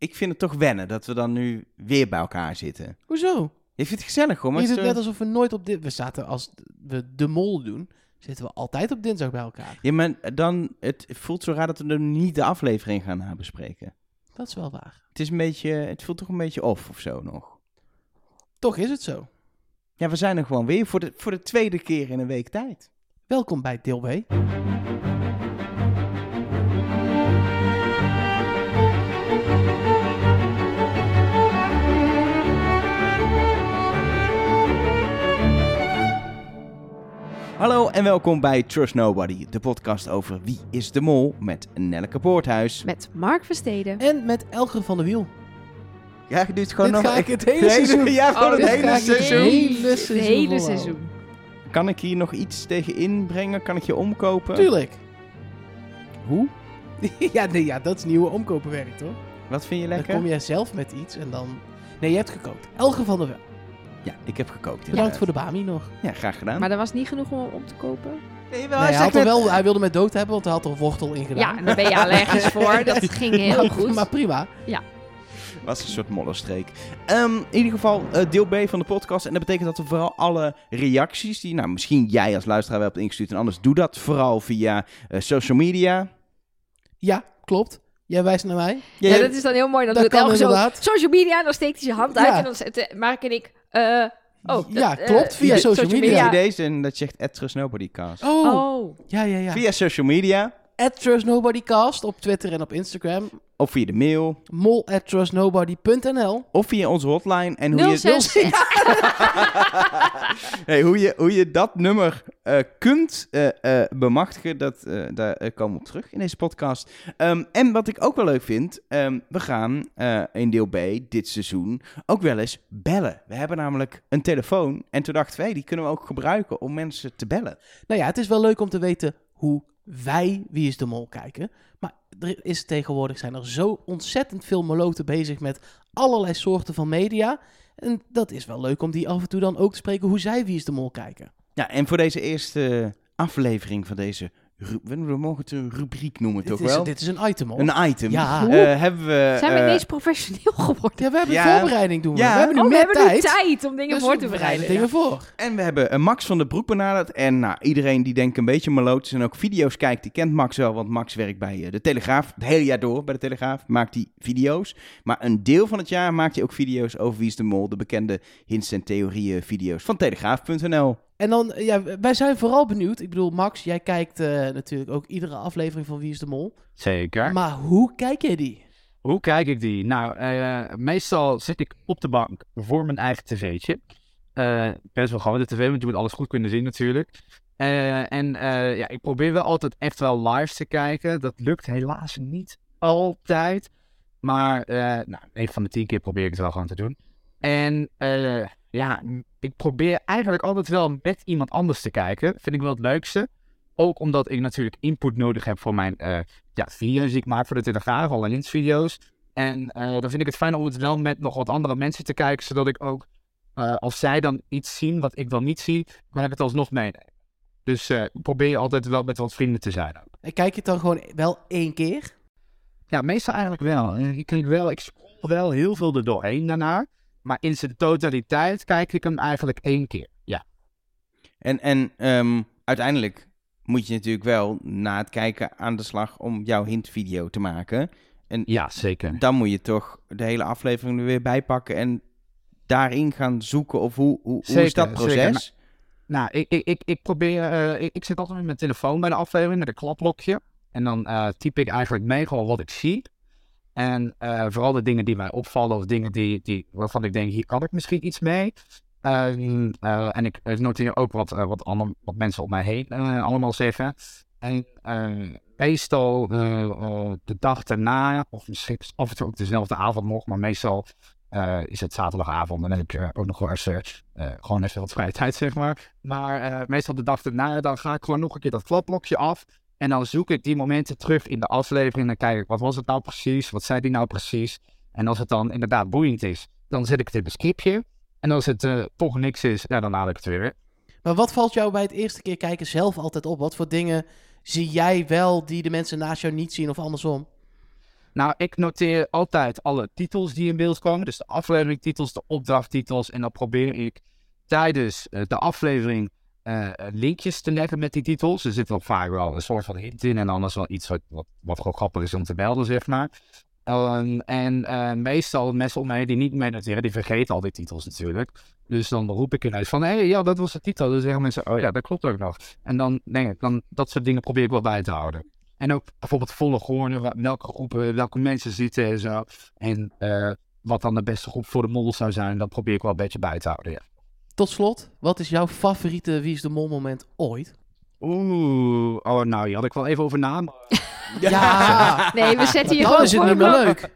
ik vind het toch wennen dat we dan nu weer bij elkaar zitten. Hoezo? Je vindt het gezellig hoor, maar Je het doet is net alsof we nooit op dit... We zaten, als we de mol doen, zitten we altijd op dinsdag bij elkaar. Ja, maar dan, het voelt zo raar dat we er niet de aflevering gaan nabespreken. Dat is wel waar. Het is een beetje, het voelt toch een beetje off of zo nog. Toch is het zo. Ja, we zijn er gewoon weer voor de, voor de tweede keer in een week tijd. Welkom bij deel B. Hallo en welkom bij Trust Nobody, de podcast over Wie is de Mol met Nelleke Poorthuis. Met Mark Versteden. En met Elger van de Wiel. Ja, je doet gewoon Dit nog... ga ik het hele seizoen- Ja, gewoon Oh, het hele seizoen. hele Het seizoen hele seizoen. Kan ik hier nog iets tegen inbrengen? Kan ik je omkopen? Tuurlijk. Hoe? ja, nee, ja, dat is nieuwe omkopenwerk, toch? Wat vind je Dan lekker? kom jij zelf met iets en dan... Nee, je hebt gekookt. Elger van der Wel. Ja, ik heb gekookt. Bedankt voor de Bami nog. Ja, graag gedaan. Maar dat was niet genoeg om om te kopen. Nee, wel, Nee, hij, had er net- wel, hij wilde me dood hebben, want hij had er wortel in Ja, gedaan. en daar ben je allergisch voor. Dat ging heel maar, goed. Maar prima. was een soort modderstreek. Ehm, in ieder geval eh, deel B van de podcast. En dat betekent dat we vooral alle reacties die, nou, misschien jij als luisteraar wel hebt ingestuurd. En anders doe dat vooral via eh, social media. Ja, klopt. Jij wijst naar mij. Ja, dat is dan heel mooi. Dan Dat doet het kan elke zo social media. Dan steekt hij zijn hand uit. Ja. En dan zet Mark en ik... eh, oh, Ja, dat, eh, klopt, via de- social media. Via Ja. deze en dat zegt at Trust Nobody Cast. Oh, Oh. ja, ja, ja. Via social media TrustNobodyCast op Twitter en op Instagram. of via de mail Mol at trustnobody.nl. of via onze hotline. En hoe je, 06. hey, hoe je, hoe je dat nummer eh, kunt eh, eh, bemachtigen, dat, eh, daar komen we op terug in deze podcast. Ehm, en wat ik ook wel leuk vind, ehm, we gaan eh, in deel B dit seizoen ook wel eens bellen. We hebben namelijk een telefoon en toen dachten wij, die kunnen we ook gebruiken om mensen te bellen. Nou ja, het is wel leuk om te weten hoe wij Wie is de Mol kijken. Maar er is tegenwoordig zijn er zo ontzettend veel moloten bezig met allerlei soorten van media. En dat is wel leuk om die af en toe dan ook te spreken hoe zij Wie is de Mol kijken. Ja, en voor deze eerste aflevering van deze, we we mogen het een rubriek noemen Dit toch is, wel? dit is een item hoor. Een item. Ja. Eh, hebben we... Zijn we eh, ineens professioneel geworden? Ja, we hebben Ja. voorbereiding doen we. Ja. We hebben nu oh, we meer hebben tijd. tijd om dingen Dus voor we te bereiden dingen voor. En we hebben eh, Max van de Broek benaderd. En nou, iedereen die denkt een beetje maloot is en ook video's kijkt, die kent Max wel. Want Max werkt bij de Telegraaf. Het hele jaar door bij de Telegraaf maakt hij video's. Maar een deel van het jaar maakt hij ook video's over Wie is de Mol. De bekende hints en theorieën video's van Telegraaf.nl. En dan, ja, wij zijn vooral benieuwd. Ik bedoel, Max, jij kijkt eh, natuurlijk ook iedere aflevering van Wie is de Mol. Zeker. Maar hoe kijk jij die? Hoe kijk ik die? Nou, eh, meestal zit ik op de bank voor mijn eigen tv'tje. Eh best wel gewoon de tv, want je moet alles goed kunnen zien natuurlijk. En eh, ja, ik probeer wel altijd echt wel live te kijken. Dat lukt helaas niet altijd. Maar nou, 9 van de 10 keer probeer ik het wel gewoon te doen. En eh, ja, ik probeer eigenlijk altijd wel met iemand anders te kijken. Vind ik wel het leukste. Ook omdat ik natuurlijk input nodig heb voor mijn eh, ja, video's die ik maak voor de Telegraaf, alle video's. En eh, dan vind ik het fijn om het wel met nog wat andere mensen te kijken, zodat ik ook, eh, als zij dan iets zien wat ik dan niet zie, kan ik het alsnog meenemen. Dus ik probeer altijd wel met wat vrienden te zijn ook. En kijk je het dan gewoon wel één keer? Ja, meestal eigenlijk wel. Ik, wel, ik scroll wel heel veel er doorheen daarna. Maar in zijn totaliteit kijk ik hem eigenlijk één keer. Ja, En, en ehm, uiteindelijk moet je natuurlijk wel na het kijken aan de slag om jouw hintvideo te maken. En ja zeker. dan moet je toch de hele aflevering er weer bij pakken en daarin gaan zoeken. Of hoe, hoe, hoe is dat zeker. proces? Nou, ik, ik, ik, ik probeer. eh, ik, ik zit altijd met mijn telefoon bij de aflevering, met een klapblokje. En dan eh, typ ik eigenlijk mee gewoon wat ik zie. En eh, vooral de dingen die mij opvallen, of dingen die, die, waarvan ik denk, hier kan ik misschien iets mee. Ehm, eh, en ik eh, noteer ook wat, wat, ander, wat mensen om mij heen allemaal zeggen. En eh, meestal de dag daarna, of misschien af en toe ook dezelfde avond nog, maar meestal is het zaterdagavond. Dan heb eh, ook nog wel eens gewoon even wat vrije tijd, zeg maar. Maar meestal de dag daarna, dan ga ik gewoon nog een keer dat klapblokje af. En dan zoek ik die momenten terug in de aflevering. En dan kijk ik, wat was het nou precies? Wat zei die nou precies? En als het dan inderdaad boeiend is, dan zet ik het in mijn scriptje. En als het eh, toch niks is, ja, dan haal ik het weer. Maar wat valt jou bij het eerste keer kijken zelf altijd op? Wat voor dingen zie jij wel die de mensen naast jou niet zien of andersom? Nou, ik noteer altijd alle titels die in beeld komen. Dus de afleveringtitels, de opdrachttitels. En dan probeer ik tijdens eh, de aflevering eh, eh, linkjes te leggen met die titels. Er zit wel vaak wel een soort van hint in. En anders wel iets wat, wat, gewoon grappig is om te melden, zeg maar. Ehm, en eh, meestal mensen om mij die niet mee noteren, die vergeten al die titels natuurlijk. Dus dan roep ik ineens van, hé, hey, ja, dat was de titel. Dan zeggen mensen, oh ja, dat klopt ook nog. En dan denk ik, dan, dat soort dingen probeer ik wel bij te houden. En ook bijvoorbeeld volgorde, wa- welke groepen, welke mensen zitten en zo. En wat dan de beste groep voor de mol zou zijn, dat probeer ik wel een beetje bij te houden, ja. Tot slot, wat is jouw favoriete Wie is de Mol moment ooit? Oeh, oh nou, hier had ik wel even over na. maar- Ja, Nee, we zetten hier gewoon is het klok. leuk.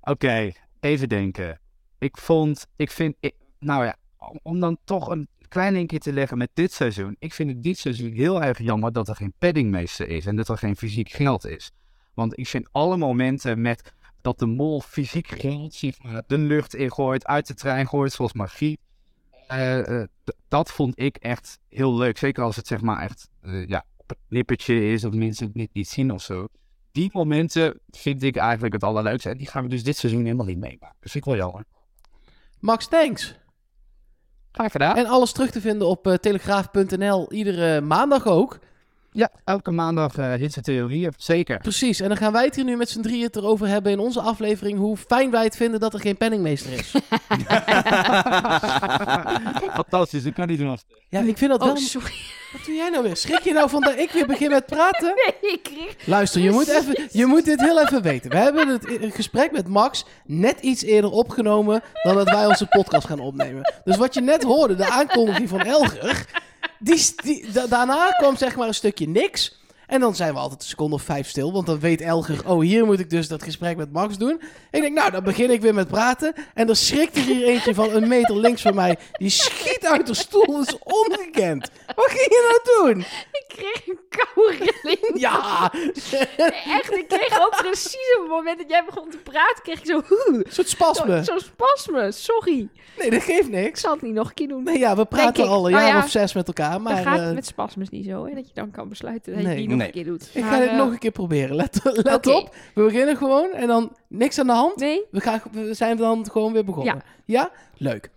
Oké, even denken. Ik vond, ik vind, ik, nou ja, om, om dan toch een klein linkje te leggen met dit seizoen. Ik vind het dit seizoen heel erg jammer dat er geen paddingmeester is en dat er geen fysiek geld is. Want ik vind alle momenten met dat de mol fysiek geld de lucht ingooit, uit de trein gooit, zoals magie. Eh, eh, dat vond ik echt heel leuk. Zeker als het zeg maar echt eh, ja, op het nippertje is, of mensen het niet, niet zien of zo. Die momenten vind ik eigenlijk het allerleukste. En die gaan we dus dit seizoen helemaal niet meemaken. Vind ik wel jammer. Max, thanks. Graag gedaan. En alles terug te vinden op telegraaf.nl, iedere maandag ook. Ja, elke maandag uh, Hitse Theorieën. Zeker. Precies, en dan gaan wij het hier nu met z'n drieën het erover hebben in onze aflevering hoe fijn wij het vinden dat er geen penningmeester is. Fantastisch, ik kan niet doen. Ja, ik vind dat wel... Oh, sorry. Wat doe jij nou weer? Schrik je nou van dat ik weer begin met praten? Nee, ik kreeg... Luister, je moet, even, je moet dit heel even weten. We hebben het gesprek met Max net iets eerder opgenomen dan dat wij onze podcast gaan opnemen. Dus wat je net hoorde, de aankondiging van Elger, die, daarna kwam zeg maar een stukje niks. En dan zijn we altijd een seconde of vijf stil, want dan weet Elger, oh hier moet ik dus dat gesprek met Max doen. Ik denk, nou dan begin ik weer met praten. En dan schrikt er hier eentje van een meter links van mij, die schiet uit de stoel, dat is ongekend. Wat ging je nou doen? Ik kreeg een koude rilling. Ja, Echt, ik kreeg ook precies op het moment dat jij begon te praten, kreeg ik zo... een soort spasme. Zo, zo spasme, sorry. Nee, dat geeft Ik niks. zal het niet nog een keer doen. Nee, ja, we praten ik. al een Nou jaar ja, of zes met elkaar, maar dat gaat eh, met spasmes niet zo, hè? Dat je dan kan besluiten dat je Nee. het niet nog Nee. een keer doet. ik Maar, ga dit eh, nog een keer proberen. Let, let op, we beginnen gewoon en dan niks aan de hand. Nee? We, gaan, we zijn dan gewoon weer begonnen. Ja. Ja? Leuk.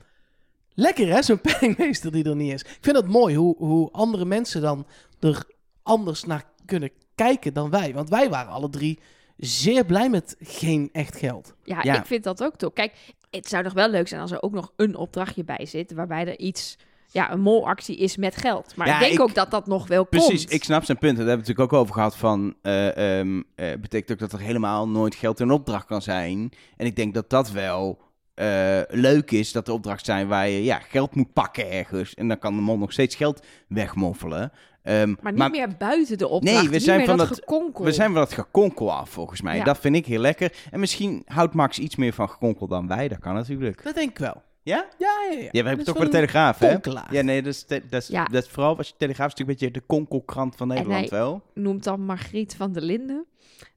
Lekker hè, zo'n penningmeester die er niet is. Ik vind het mooi hoe, hoe andere mensen dan er anders naar kunnen kijken dan wij. Want wij waren alle drie zeer blij met geen echt geld. Ja, Ja. ik vind dat ook top. Kijk, het zou nog wel leuk zijn als er ook nog een opdrachtje bij zit, waarbij er iets, ja, een molactie is met geld. Maar Ja, ik denk ik- ook dat dat nog wel Precies, komt. ik snap zijn punt. Daar hebben we het natuurlijk ook over gehad van... eh, ehm, eh, betekent ook dat er helemaal nooit geld in opdracht kan zijn. En ik denk dat dat wel eh, leuk is, dat de opdracht zijn waar je ja, geld moet pakken ergens. En dan kan de mol nog steeds geld wegmoffelen. Ehm, maar niet meer buiten de opdracht. Nee, we niet zijn meer van dat, dat- gekonkel. we zijn wel het gekonkel af, volgens mij. Ja. Dat vind ik heel lekker. En misschien houdt Max iets meer van gekonkel dan wij. Dat kan natuurlijk. Dat denk ik wel. Ja? Ja, ja, ja. Ja, we hebben Dat toch bij de wel een Telegraaf, hè? konkelaar. Ja, nee, dat is, dat is, Ja. dat is vooral als je Telegraaf is natuurlijk een beetje de konkelkrant van Nederland hij- wel. Noemt dan Margriet van der Linden.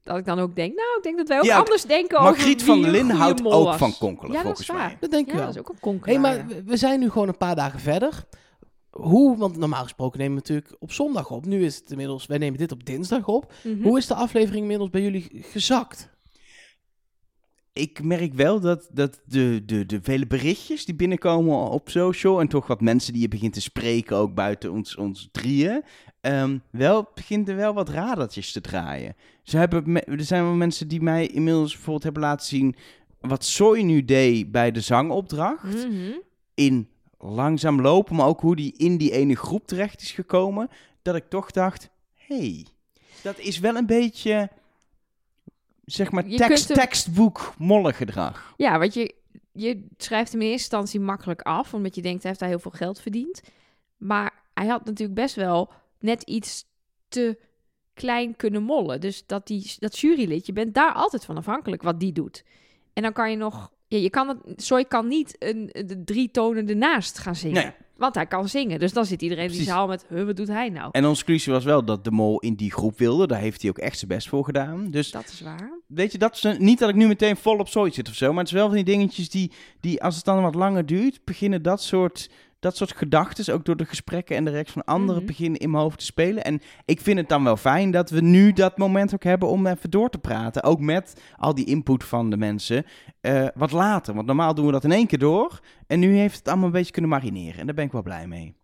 Dat ik dan ook denk, nou, ik denk dat wij ook Ja, anders denken over Margriet van der Linden houdt ook was. van konkelen, Ja, dat volgens is waar. mij. Dat denk ik Ja, wel. dat is ook een Hé, konkelaar. maar ja. we- we zijn nu gewoon een paar dagen verder. Hoe, want normaal gesproken nemen we natuurlijk op zondag op. Nu is het inmiddels, wij nemen dit op dinsdag op. Mhm. Hoe is de aflevering inmiddels bij jullie gezakt? Ik merk wel dat, dat de, de, de vele berichtjes die binnenkomen op social... en toch wat mensen die je begint te spreken, ook buiten ons, ons drieën... ehm, wel, begint er wel wat radertjes te draaien. Ze hebben, er zijn wel mensen die mij inmiddels bijvoorbeeld hebben laten zien... wat Soy nu deed bij de zangopdracht... Mhm. in langzaam lopen, maar ook hoe die in die ene groep terecht is gekomen, dat ik toch dacht, hey, dat is wel een beetje, zeg maar, Je tekst, kunt hem- tekstboek mollengedrag. Ja, want je, je schrijft hem in eerste instantie makkelijk af, omdat je denkt hij heeft daar heel veel geld verdiend. Maar hij had natuurlijk best wel net iets te klein kunnen mollen. Dus dat, die, dat jurylid, je bent daar altijd van afhankelijk wat die doet. En dan kan je nog... Ja, je kan het, Soy kan niet een, de drie tonen ernaast gaan zingen. Nee. Want hij kan zingen. Dus dan zit iedereen in die zaal met... Wat doet hij nou? En onze conclusie was wel dat de mol in die groep wilde. Daar heeft hij ook echt zijn best voor gedaan. Dus Dat is waar. weet je, dat is een- niet dat ik nu meteen vol op zoiets zit of zo. Maar het is wel van die dingetjes die, die als het dan wat langer duurt, beginnen dat soort dat soort gedachten, ook door de gesprekken en de reacties van anderen, Mhm. beginnen in mijn hoofd te spelen. En ik vind het dan wel fijn dat we nu dat moment ook hebben om even door te praten. Ook met al die input van de mensen. eh, wat later. Want normaal doen we dat in één keer door. En nu heeft het allemaal een beetje kunnen marineren. En daar ben ik wel blij mee.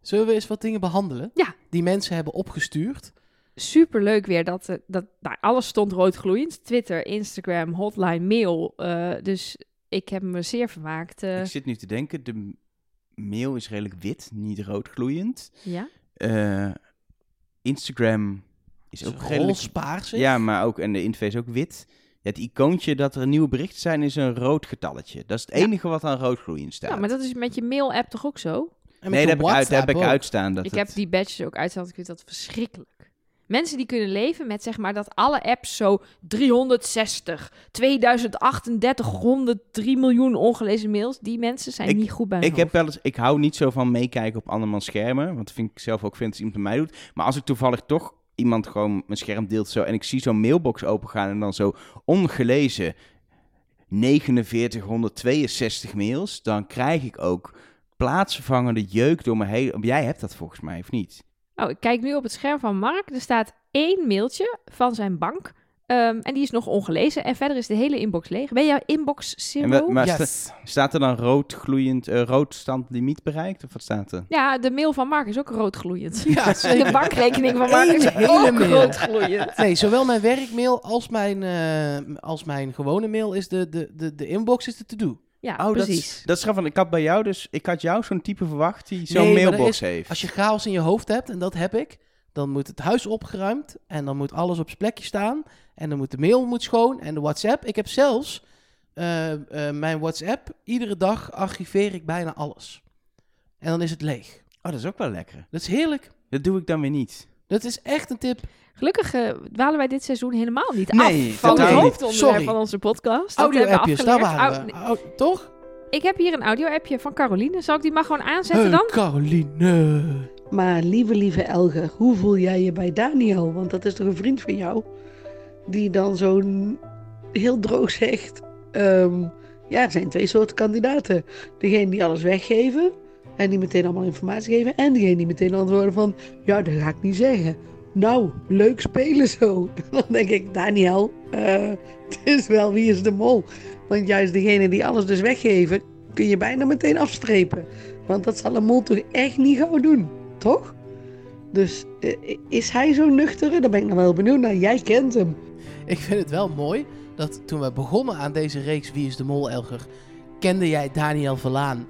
Zullen we eens wat dingen behandelen? Ja. Die mensen hebben opgestuurd. Super leuk weer dat, eh, dat nou, alles stond roodgloeiend. Twitter, Instagram, hotline, mail. eh, dus ik heb me zeer vermaakt. Ik zit nu te denken, de mail is redelijk wit, niet rood gloeiend. ja. Eh, Instagram is ook redelijk... Ja, maar ook, en de interface ook wit. Ja, het icoontje dat er nieuwe berichten zijn is een rood getalletje. Dat is het Ja. enige wat aan rood gloeiend staat. ja, maar dat is met je mail-app toch ook zo? Nee, dat heb, ik uit, heb ik uitstaan. Dat ik het- heb die badges ook uitstaan, want ik vind dat verschrikkelijk. Mensen die kunnen leven met zeg maar dat alle apps zo 360, 2038, 103 miljoen ongelezen mails. Die mensen zijn Ik- niet goed bij Ik heb wel eens, ik hou niet zo van meekijken op andermans schermen, want dat vind ik zelf ook vind als iemand bij mij doet. Maar als ik toevallig toch iemand gewoon mijn scherm deelt zo en ik zie zo'n mailbox opengaan en dan zo ongelezen 4962 mails, dan krijg ik ook plaatsvervangende jeuk door me heen. Jij hebt dat volgens mij, of niet? Oh, ik kijk nu op het scherm van Mark. Er staat één mailtje van zijn bank. ehm, en die is nog ongelezen. En verder is de hele inbox leeg. Ben jouw inbox zero? we- maar sta- staat er dan rood gloeiend, eh, rood standlimiet bereikt? Of wat staat er? Ja, de mail van Mark is ook roodgloeiend. Ja, En zeker. de bankrekening van Mark is hele ook mail. roodgloeiend. Nee, zowel mijn werkmail als mijn, eh, als mijn gewone mail is de, de, de, de inbox is de to-do. Ja, Oh, precies. is, dat is grappig. want Ik had bij jou dus, ik had jou zo'n type verwacht die zo'n Nee, mailbox is- heeft. Als je chaos in je hoofd hebt, en dat heb ik, dan moet het huis opgeruimd en dan moet alles op zijn plekje staan. En dan moet de mail moet schoon en de WhatsApp. Ik heb zelfs eh, eh, mijn WhatsApp, iedere dag archiveer ik bijna alles. En dan is het leeg. Oh, dat is ook wel lekker. Dat is heerlijk. Dat doe ik dan weer niet. Dat is echt een tip. Gelukkig eh, dwalen wij dit seizoen helemaal niet Nee, af van het hoofdonderwerp Sorry. van onze podcast. Dat hebben we Audio-appjes, daar waren we. Au- Au- toch? Ik heb hier een audio-appje van Caroline. Zal ik die maar gewoon aanzetten Hey, dan? Caroline. Maar lieve, lieve Elger, hoe voel jij je bij Daniel? Want dat is toch een vriend van jou? Die dan zo'n heel droog zegt... ehm, ja, er zijn twee soorten kandidaten. Degene die alles weggeven en die meteen allemaal informatie geven. En degene die meteen antwoorden van... Ja, dat ga ik niet zeggen. Nou, leuk spelen zo. Dan denk ik, Daniel, eh, het is wel wie is de mol. Want juist degene die alles dus weggeven... kun je bijna meteen afstrepen. Want dat zal een mol toch echt niet gauw doen, toch? Dus eh, is hij zo nuchtere? Daar ben ik nog wel benieuwd naar. Jij kent hem. Ik vind het wel mooi dat toen we begonnen aan deze reeks Wie is de Mol, Elger, kende jij Daniel Verlaan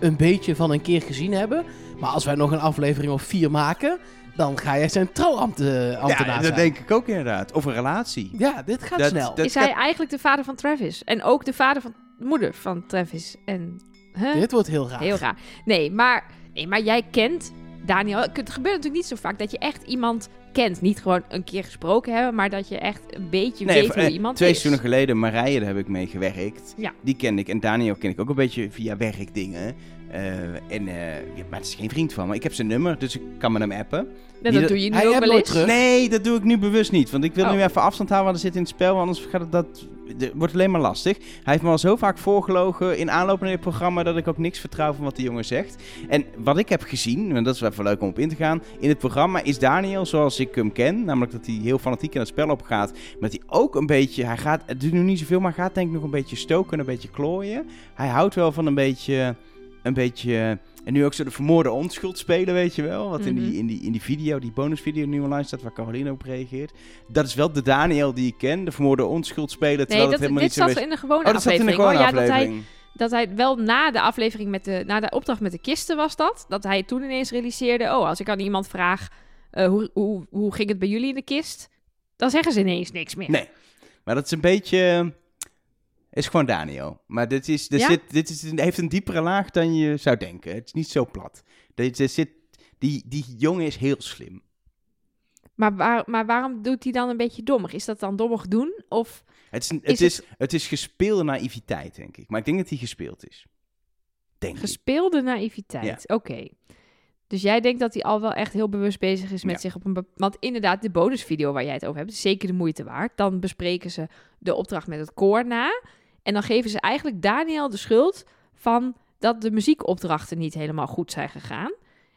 een beetje van een keer gezien hebben. Maar als wij nog een aflevering of vier maken, dan ga jij zijn trouwambtenaar Ja, zijn. dat denk ik ook inderdaad. Of een relatie. Ja, dit gaat Dat- snel. dat- Is hij eigenlijk de vader van Travis? En ook de vader van de moeder van Travis? En, huh? Dit wordt heel raar. Heel raar. Nee, maar, nee, maar jij kent Daniel. Het gebeurt natuurlijk niet zo vaak dat je echt iemand kent. Niet gewoon een keer gesproken hebben, maar dat je echt een beetje Nee, weet voor- hoe eh, iemand Twee is. seizoenen geleden, Marije, daar heb ik mee gewerkt. Ja. Die ken ik. En Daniel ken ik ook een beetje via werkdingen. Eh, en, eh, ja, maar het is geen vriend van me. Ik heb zijn nummer, dus ik kan met hem appen. Dat doe je nu Hij ook wel eens. terug. Nee, dat doe ik nu bewust niet. Want ik wil Oh. nu even afstand houden, want er zit in het spel. Anders gaat het, dat, het wordt alleen maar lastig. Hij heeft me al zo vaak voorgelogen in aanloop naar dit programma... dat ik ook niks vertrouw van wat die jongen zegt. En wat ik heb gezien, en dat is wel even leuk om op in te gaan... in het programma is Daniel zoals ik hem ken. Namelijk dat hij heel fanatiek in het spel opgaat. Maar dat hij ook een beetje... Hij gaat, het doet nu niet zoveel, maar gaat denk ik nog een beetje stoken... een beetje klooien. Hij houdt wel van een beetje... Een beetje... En nu ook zo de vermoorde onschuld spelen, weet je wel. Wat in, Mhm. die, in, die, in die video, die bonusvideo die nu online staat, waar Caroline op reageert. Dat is wel de Daniel die ik ken. De vermoorde onschuld spelen, Nee, terwijl dat, het helemaal dit niet zo zat is. in de gewone Oh, dat zat in de aflevering. gewone hoor. Ja, dat hij, aflevering. dat hij wel na de aflevering met de, na de opdracht met de kisten was dat, dat hij toen ineens realiseerde, oh, als ik aan iemand vraag, eh, hoe, hoe, hoe ging het bij jullie in de kist? Dan zeggen ze ineens niks meer. Nee, maar dat is een beetje... Is gewoon Daniel. Maar dit, is, Ja? zit, dit is, heeft een diepere laag dan je zou denken. Het is niet zo plat. Dit, zit, die, die jongen is heel slim. Maar, waar, maar waarom doet hij dan een beetje dommig? Is dat dan dommig doen? Of Het is, het is, het is gespeelde naïviteit, denk ik. Maar ik denk dat hij gespeeld is. Denk ik. gespeelde naïviteit? Oké. Dus jij denkt dat hij al wel echt heel bewust bezig is met Ja. zich op een... Want inderdaad, de bonusvideo waar jij het over hebt, is zeker de moeite waard. Dan bespreken ze de opdracht met het koor na. En dan geven ze eigenlijk Daniel de schuld van dat de muziekopdrachten niet helemaal goed zijn gegaan.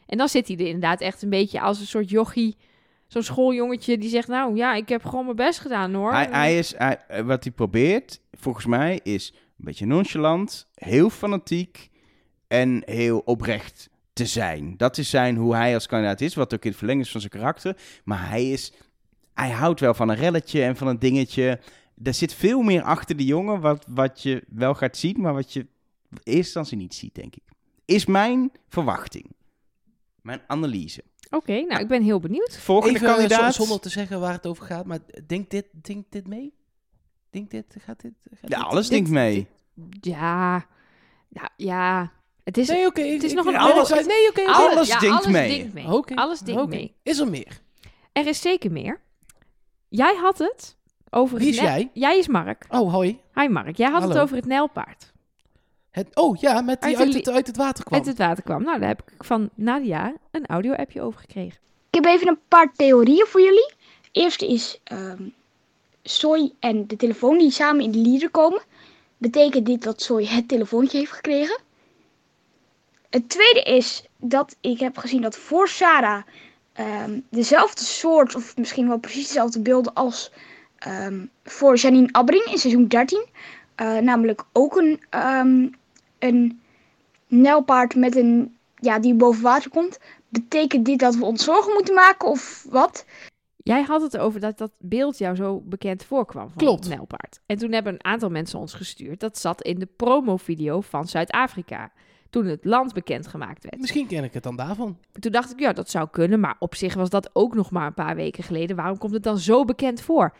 En dan zit hij er inderdaad echt een beetje als een soort jochie, zo'n schooljongetje die zegt, nou ja, ik heb gewoon mijn best gedaan hoor. Hij, hij is, hij, wat hij probeert, volgens mij, is een beetje nonchalant, heel fanatiek en heel oprecht te zijn. Dat is zijn hoe hij als kandidaat is, wat ook in het verlenging is van zijn karakter. Maar hij is, hij houdt wel van een relletje en van een dingetje. Er zit veel meer achter die jongen, wat, wat je wel gaat zien, maar wat je in eerste instantie niet ziet, denk ik. Is mijn verwachting. Mijn analyse. Oké, nou ik ben heel benieuwd. Volgende Even, kandidaat. zonder te zeggen waar het over gaat, maar denkt dit, denkt dit mee? Denkt dit, gaat dit? Gaat Ja, dit- alles denkt mee. Ja, ja, ja. Het is, Nee, oké. het is ik- nog ik- een alles- Nee, oké. Alles ja, denkt alles mee. denkt mee. Oké, Alles denkt mee. Is er meer? Er is zeker meer. Jij had het over Wie is jij? Jij is Mark. Oh, hoi. Hi Mark. Jij had het over het Nijlpaard. Het, oh ja, met die Uit uit de het, uit het water kwam. Uit het water kwam. Nou, daar heb ik van Nadia een audio-appje over gekregen. Ik heb even een paar theorieën voor jullie. Eerste is ehm Soy en de telefoon die samen in de lieder komen. Betekent dit dat Soy het telefoontje heeft gekregen? Het tweede is dat ik heb gezien dat voor Sarah ehm, dezelfde soort, of misschien wel precies dezelfde beelden als ehm, voor Janine Abbring in seizoen 13. Eh, namelijk ook een, ehm een nijlpaard met een, ja, die boven water komt. Betekent dit dat we ons zorgen moeten maken of wat? Jij had het over dat dat beeld jou zo bekend voorkwam van Klopt. het Nijlpaard. En toen hebben een aantal mensen ons gestuurd. Dat zat in de promovideo van Zuid-Afrika. Toen het land bekendgemaakt werd. Misschien ken ik het dan daarvan. Toen dacht ik, ja, dat zou kunnen. Maar op zich was dat ook nog maar een paar weken geleden. Waarom komt het dan zo bekend voor?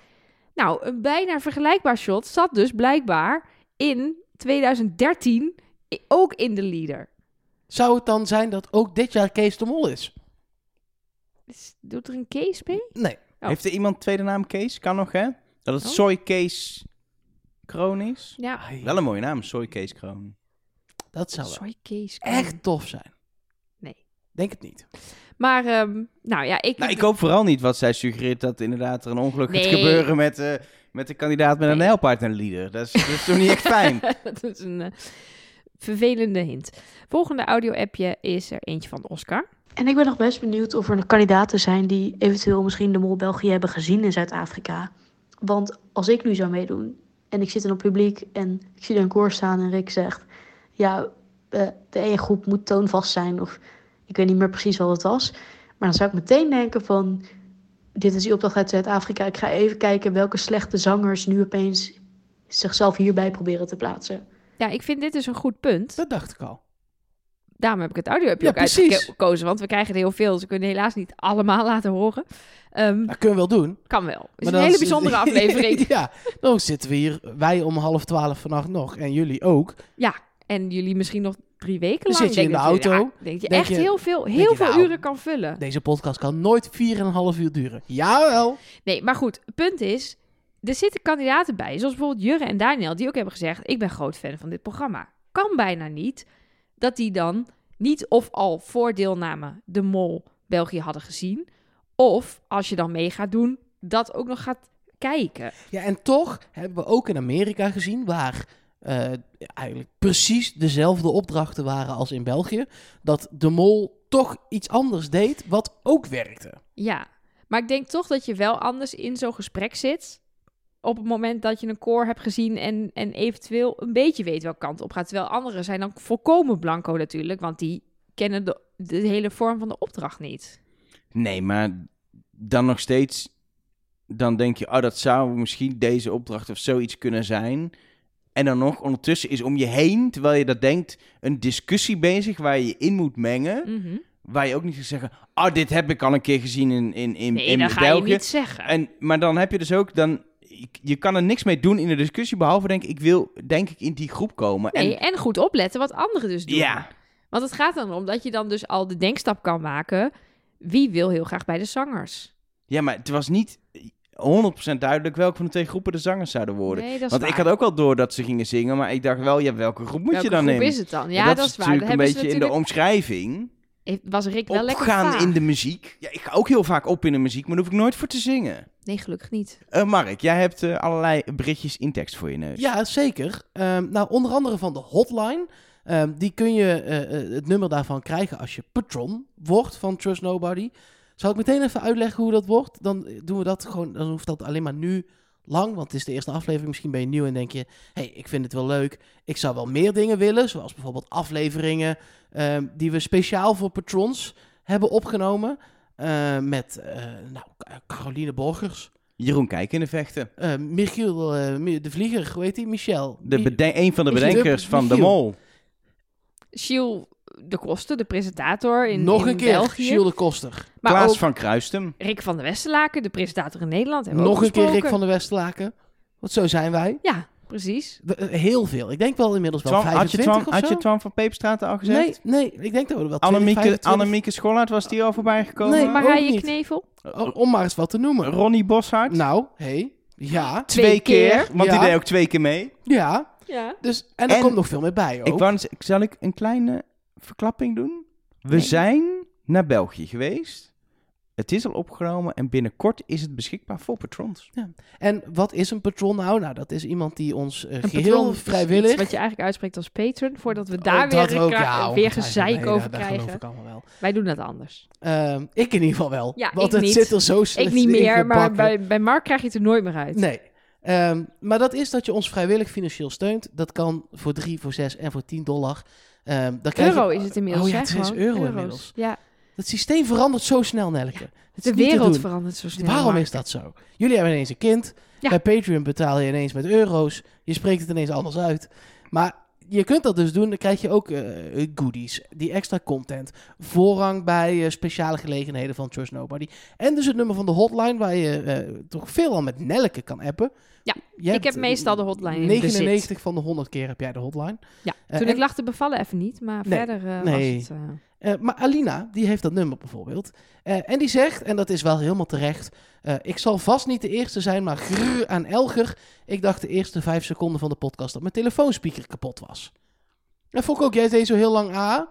Nou, een bijna vergelijkbaar shot zat dus blijkbaar in 2013 i- ook in de leader. Zou het dan zijn dat ook dit jaar Kees de Mol is? Is- Doet er een case mee? Nee. Oh. Heeft er iemand tweede naam Kees? Kan nog, hè? Dat het Oh. Soy Kees Kroon is? Ja. Ai, Wel een mooie naam, Soy Kees Kroon. dat zou case. echt tof zijn. Nee. Denk het niet. Maar, ehm, nou ja, ik... Nou, ik hoop vooral niet wat zij suggereert dat inderdaad er een ongeluk Nee. gaat gebeuren met, eh, met de kandidaat met een Nee. de leader. Dat is, dat is toch niet echt fijn? dat is een eh, vervelende hint. Volgende audio-appje is er eentje van Oscar. En ik ben nog best benieuwd of er nog kandidaten zijn die eventueel misschien de Mol België hebben gezien in Zuid-Afrika. Want als ik nu zou meedoen en ik zit in het publiek en ik zie er een koor staan en Rick zegt, ja, eh, de ene groep moet toonvast zijn of ik weet niet meer precies wat het was. Maar dan zou ik meteen denken van, dit is die opdracht uit Zuid-Afrika. Ik ga even kijken welke slechte zangers nu opeens zichzelf hierbij proberen te plaatsen. Ja, ik vind dit dus een goed punt. Dat dacht ik al. Daarom heb ik het audio-appje Ja, ook uitgekozen. Want we krijgen er heel veel. Ze kunnen helaas niet allemaal laten horen. Ehm, Dat kunnen we wel doen. kan wel. Het is Maar een hele bijzondere aflevering. ja, dan zitten we hier, wij om half twaalf vannacht nog. En jullie ook. En jullie misschien nog drie weken Dan lang. zit je in de je- auto. ja, denk je Denk echt je- heel veel, heel je, veel nou, uren kan vullen. Deze podcast kan nooit 4,5 uur duren. Jawel. Nee, maar goed. Het punt is, er zitten kandidaten bij. Zoals bijvoorbeeld Jurre en Daniel. Die ook hebben gezegd, ik ben groot fan van dit programma. Kan bijna niet dat die dan niet of al voor deelname de mol België hadden gezien. Of als je dan mee gaat doen, dat ook nog gaat kijken. Ja, en toch hebben we ook in Amerika gezien, waar eh, eigenlijk precies dezelfde opdrachten waren als in België, dat de mol toch iets anders deed, wat ook werkte. Ja, maar ik denk toch dat je wel anders in zo'n gesprek zit. Op het moment dat je een koor hebt gezien en, en eventueel een beetje weet welke kant op gaat. Terwijl anderen zijn dan volkomen blanco natuurlijk, want die kennen de, de hele vorm van de opdracht niet. Nee, maar dan nog steeds... Dan denk je, oh, dat zou misschien deze opdracht of zoiets kunnen zijn. En dan nog, ondertussen is om je heen, terwijl je dat denkt, een discussie bezig waar je je in moet mengen. Mhm. Waar je ook niet gaat zeggen, oh, dit heb ik al een keer gezien in, in, in, Nee, in dat ga België. je niet zeggen. En, maar dan heb je dus ook, dan, je, je kan er niks mee doen in de discussie, behalve denk ik, ik wil denk ik in die groep komen. nee, en, en goed opletten wat anderen dus doen. ja, Want het gaat dan om dat je dan dus al de denkstap kan maken. Wie wil heel graag bij de zangers? ja, maar het was niet 100% duidelijk welke van de twee groepen de zangers zouden worden. Nee, dat is Want ik had ook wel door dat ze gingen zingen, maar ik dacht wel, ja, welke groep moet Welke je dan groep in? is het dan? Ja, dat, is waar. natuurlijk een beetje in de natuurlijk- omschrijving. heeft- Was Rick wel lekker Opgaan in de muziek. Ja, ik ga ook heel vaak op in de muziek, maar daar hoef ik nooit voor te zingen. Nee, gelukkig niet. Eh, Mark, jij hebt eh, allerlei berichtjes in tekst voor je neus. Ja, zeker. Ehm, nou, onder andere van de hotline. Ehm, die kun je eh, eh, het nummer daarvan krijgen als je patron wordt van Trust Nobody. Zal ik meteen even uitleggen hoe dat wordt? Dan doen we dat gewoon, dan hoeft dat alleen maar nu lang, want het is de eerste aflevering. Misschien ben je nieuw en denk je, hey, ik vind het wel leuk. Ik zou wel meer dingen willen, zoals bijvoorbeeld afleveringen ehm, die we speciaal voor patrons hebben opgenomen. eh, met eh, nou, Caroline Borgers, Jeroen Kijk in de vechten. eh, Michiel eh, Mi- de Vlieger, hoe heet die? Michel. De een van de bedenkers de- van De Michiel? Mol. De Koster, de presentator in, Nog in een keer, België. Gilles de Koster. maar Klaas ook van Kruistem. Rick van der Westerlaken, de presentator in Nederland. Hebben we Nog ook een keer Rick van der Westerlaken. Want zo zijn wij. Ja, precies. We- eh, heel veel. Ik denk wel inmiddels wel Twan, had, je 25 Twan, of had je zo. Twan van Peperstraat al gezegd? Nee, nee, ik denk dat we er wel 20, Annemieke, 25 Annemieke Schollaert, was die al voorbij gekomen? Nee, Maar ga je niet. knevel? O- Om maar eens wat te noemen. Ronnie Boshart? Nou, hé. Hey. Ja. twee twee keer, keer. want Ja. die deed ook twee keer mee. Ja. Ja. Dus, en er En- komt nog veel meer bij ook. Ik wou, zal ik een kleine verklapping doen? We Nee. zijn naar België geweest. Het is al opgenomen en binnenkort is het beschikbaar voor patrons. En wat is een patron nou? Nou, dat is iemand die ons eh, Een geheel patron is vrijwillig... Wat je eigenlijk uitspreekt als patron, voordat we daar Oh, weer, dat ook, ja, weer gezeik Nee, over krijgen. wel. Wij doen dat anders. Ehm, ik in ieder geval wel. Ja, want ik het niet. zit er zo slecht Ik niet in meer, maar bij, bij Mark krijg je het er nooit meer uit. Nee. Ehm, maar dat is dat je ons vrijwillig financieel steunt. Dat kan voor 3, voor 6 en voor 10 dollar. Dan krijg Euro je- is het inmiddels. Oh ja, het is euro Euro's. inmiddels. Ja, Het systeem verandert zo snel, Nelke. De wereld verandert zo snel. Waarom is dat zo? Jullie hebben ineens een kind. Ja. Bij Patreon betaal je ineens met euro's. Je spreekt het ineens anders uit. Maar je kunt dat dus doen. Dan krijg je ook eh, goodies. Die extra content. Voorrang bij eh, speciale gelegenheden van Trust Nobody. En dus het nummer van de hotline waar je eh, toch veelal met Nelke kan appen. Ja, Je ik heb meestal de hotline in 99 bezit. van de 100 keer heb jij de hotline. Ja, toen en- ik lag te bevallen even niet, maar Nee, verder nee. was het... eh, maar Alina, die heeft dat nummer bijvoorbeeld. Eh, en die zegt, en dat is wel helemaal terecht... eh, ik zal vast niet de eerste zijn, maar grrr aan Elger. Ik dacht de eerste vijf seconden van de podcast dat mijn telefoonspeaker kapot was. En vond ik ook, jij deed zo heel lang A.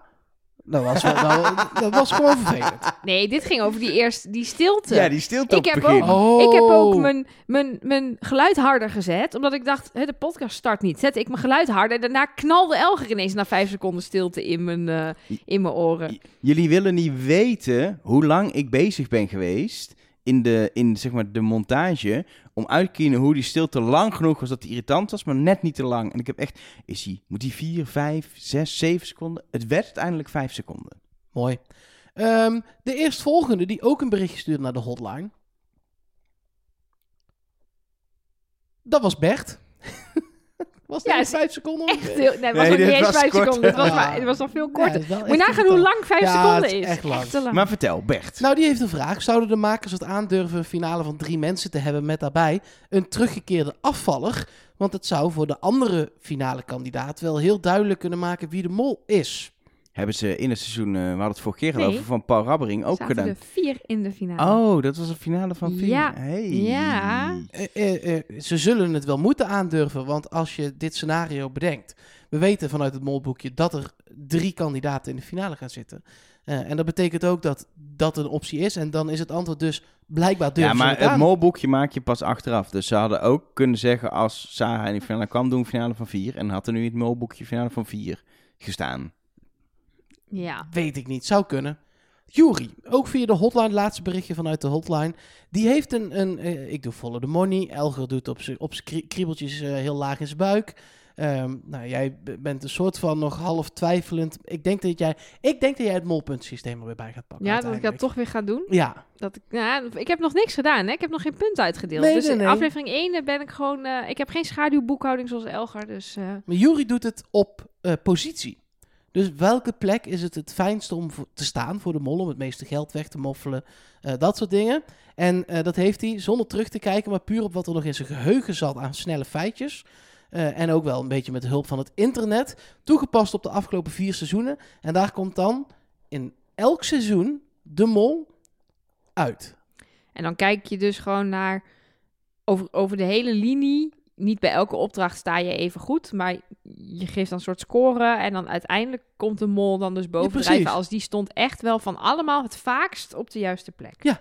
Dat was, wel, wel- dat was gewoon vervelend. Nee, dit ging over die eerste, die stilte. Ja, die stilte Ik op heb begin. Oh. Ik heb ook mijn, mijn, mijn geluid harder gezet, omdat ik dacht, hè, de podcast start niet. Zette ik mijn geluid harder en daarna knalde Elger ineens na vijf seconden stilte in mijn, eh, in mijn oren. J- Jullie willen niet weten hoe lang ik bezig ben geweest in de, in, zeg maar, de montage. Om uit te hoe die stilte lang genoeg was dat die irritant was, maar net niet te lang. En ik heb echt, is die, moet die 4, 5, 6, 7 seconden? Het werd uiteindelijk 5 seconden. Mooi. Ehm, de eerstvolgende die ook een berichtje stuurde naar de hotline. Dat was Bert. was dat Ja, vijf seconden? Echt heel, nee, het was Nee, dit niet eens vijf kort. seconden. Het was, Ja. maar, het was nog veel Ja, korter. wel Moet nagaan hoe lang vijf Ja, seconden is echt lang. Maar vertel, Bert. Nou, die heeft een vraag. Zouden de makers het aandurven een finale van drie mensen te hebben met daarbij een teruggekeerde afvaller? Want het zou voor de andere finale kandidaat wel heel duidelijk kunnen maken wie de mol is. Hebben ze in het seizoen, eh, we hadden het vorige keer Nee. geloven, van Paul Rabbering ook Zaten gedaan. er vier in de finale. Oh, dat was een finale van vier. Ja. Hey. Ja. Eh, eh, ze zullen het wel moeten aandurven, want als je dit scenario bedenkt. We weten vanuit het molboekje dat er drie kandidaten in de finale gaan zitten. Eh, en dat betekent ook dat dat een optie is. En dan is het antwoord dus blijkbaar durven Ja, ze maar het molboekje maak je pas achteraf. Dus ze hadden ook kunnen zeggen als Sarah in de finale kwam, doen we finale van vier. En had er nu het molboekje finale van vier gestaan. Ja. Weet ik niet, zou kunnen. Jury, ook via de hotline, laatste berichtje vanuit de hotline. Die heeft een, een eh, ik doe follow the money. Elger doet op zijn op z'n kriebeltjes eh, heel laag in zijn buik. Ehm, nou, jij bent een soort van nog half twijfelend. Ik denk dat jij, ik denk dat jij het molpuntsysteem er weer bij gaat pakken. ja, dat ik dat toch weer ga doen. Ja, Dat ik, ja, ik heb nog niks gedaan. Hè? Ik heb nog geen punt uitgedeeld. Nee, dus nee, in aflevering 1 ben ik gewoon... eh, ik heb geen schaduwboekhouding zoals Elgar. Dus eh, maar Jury doet het op eh, positie. Dus welke plek is het het fijnste om te staan voor de mol, om het meeste geld weg te moffelen, eh, dat soort dingen. En eh, dat heeft hij zonder terug te kijken, maar puur op wat er nog in zijn geheugen zat aan snelle feitjes. Eh, en ook wel een beetje met hulp van het internet, toegepast op de afgelopen vier seizoenen. En daar komt dan in elk seizoen de mol uit. En dan kijk je dus gewoon naar over, over de hele linie. Niet bij elke opdracht sta je even goed, maar je geeft dan een soort score. En dan uiteindelijk komt de mol dan dus Ja, bovendrijven precies. als die stond echt wel van allemaal het vaakst op de juiste plek.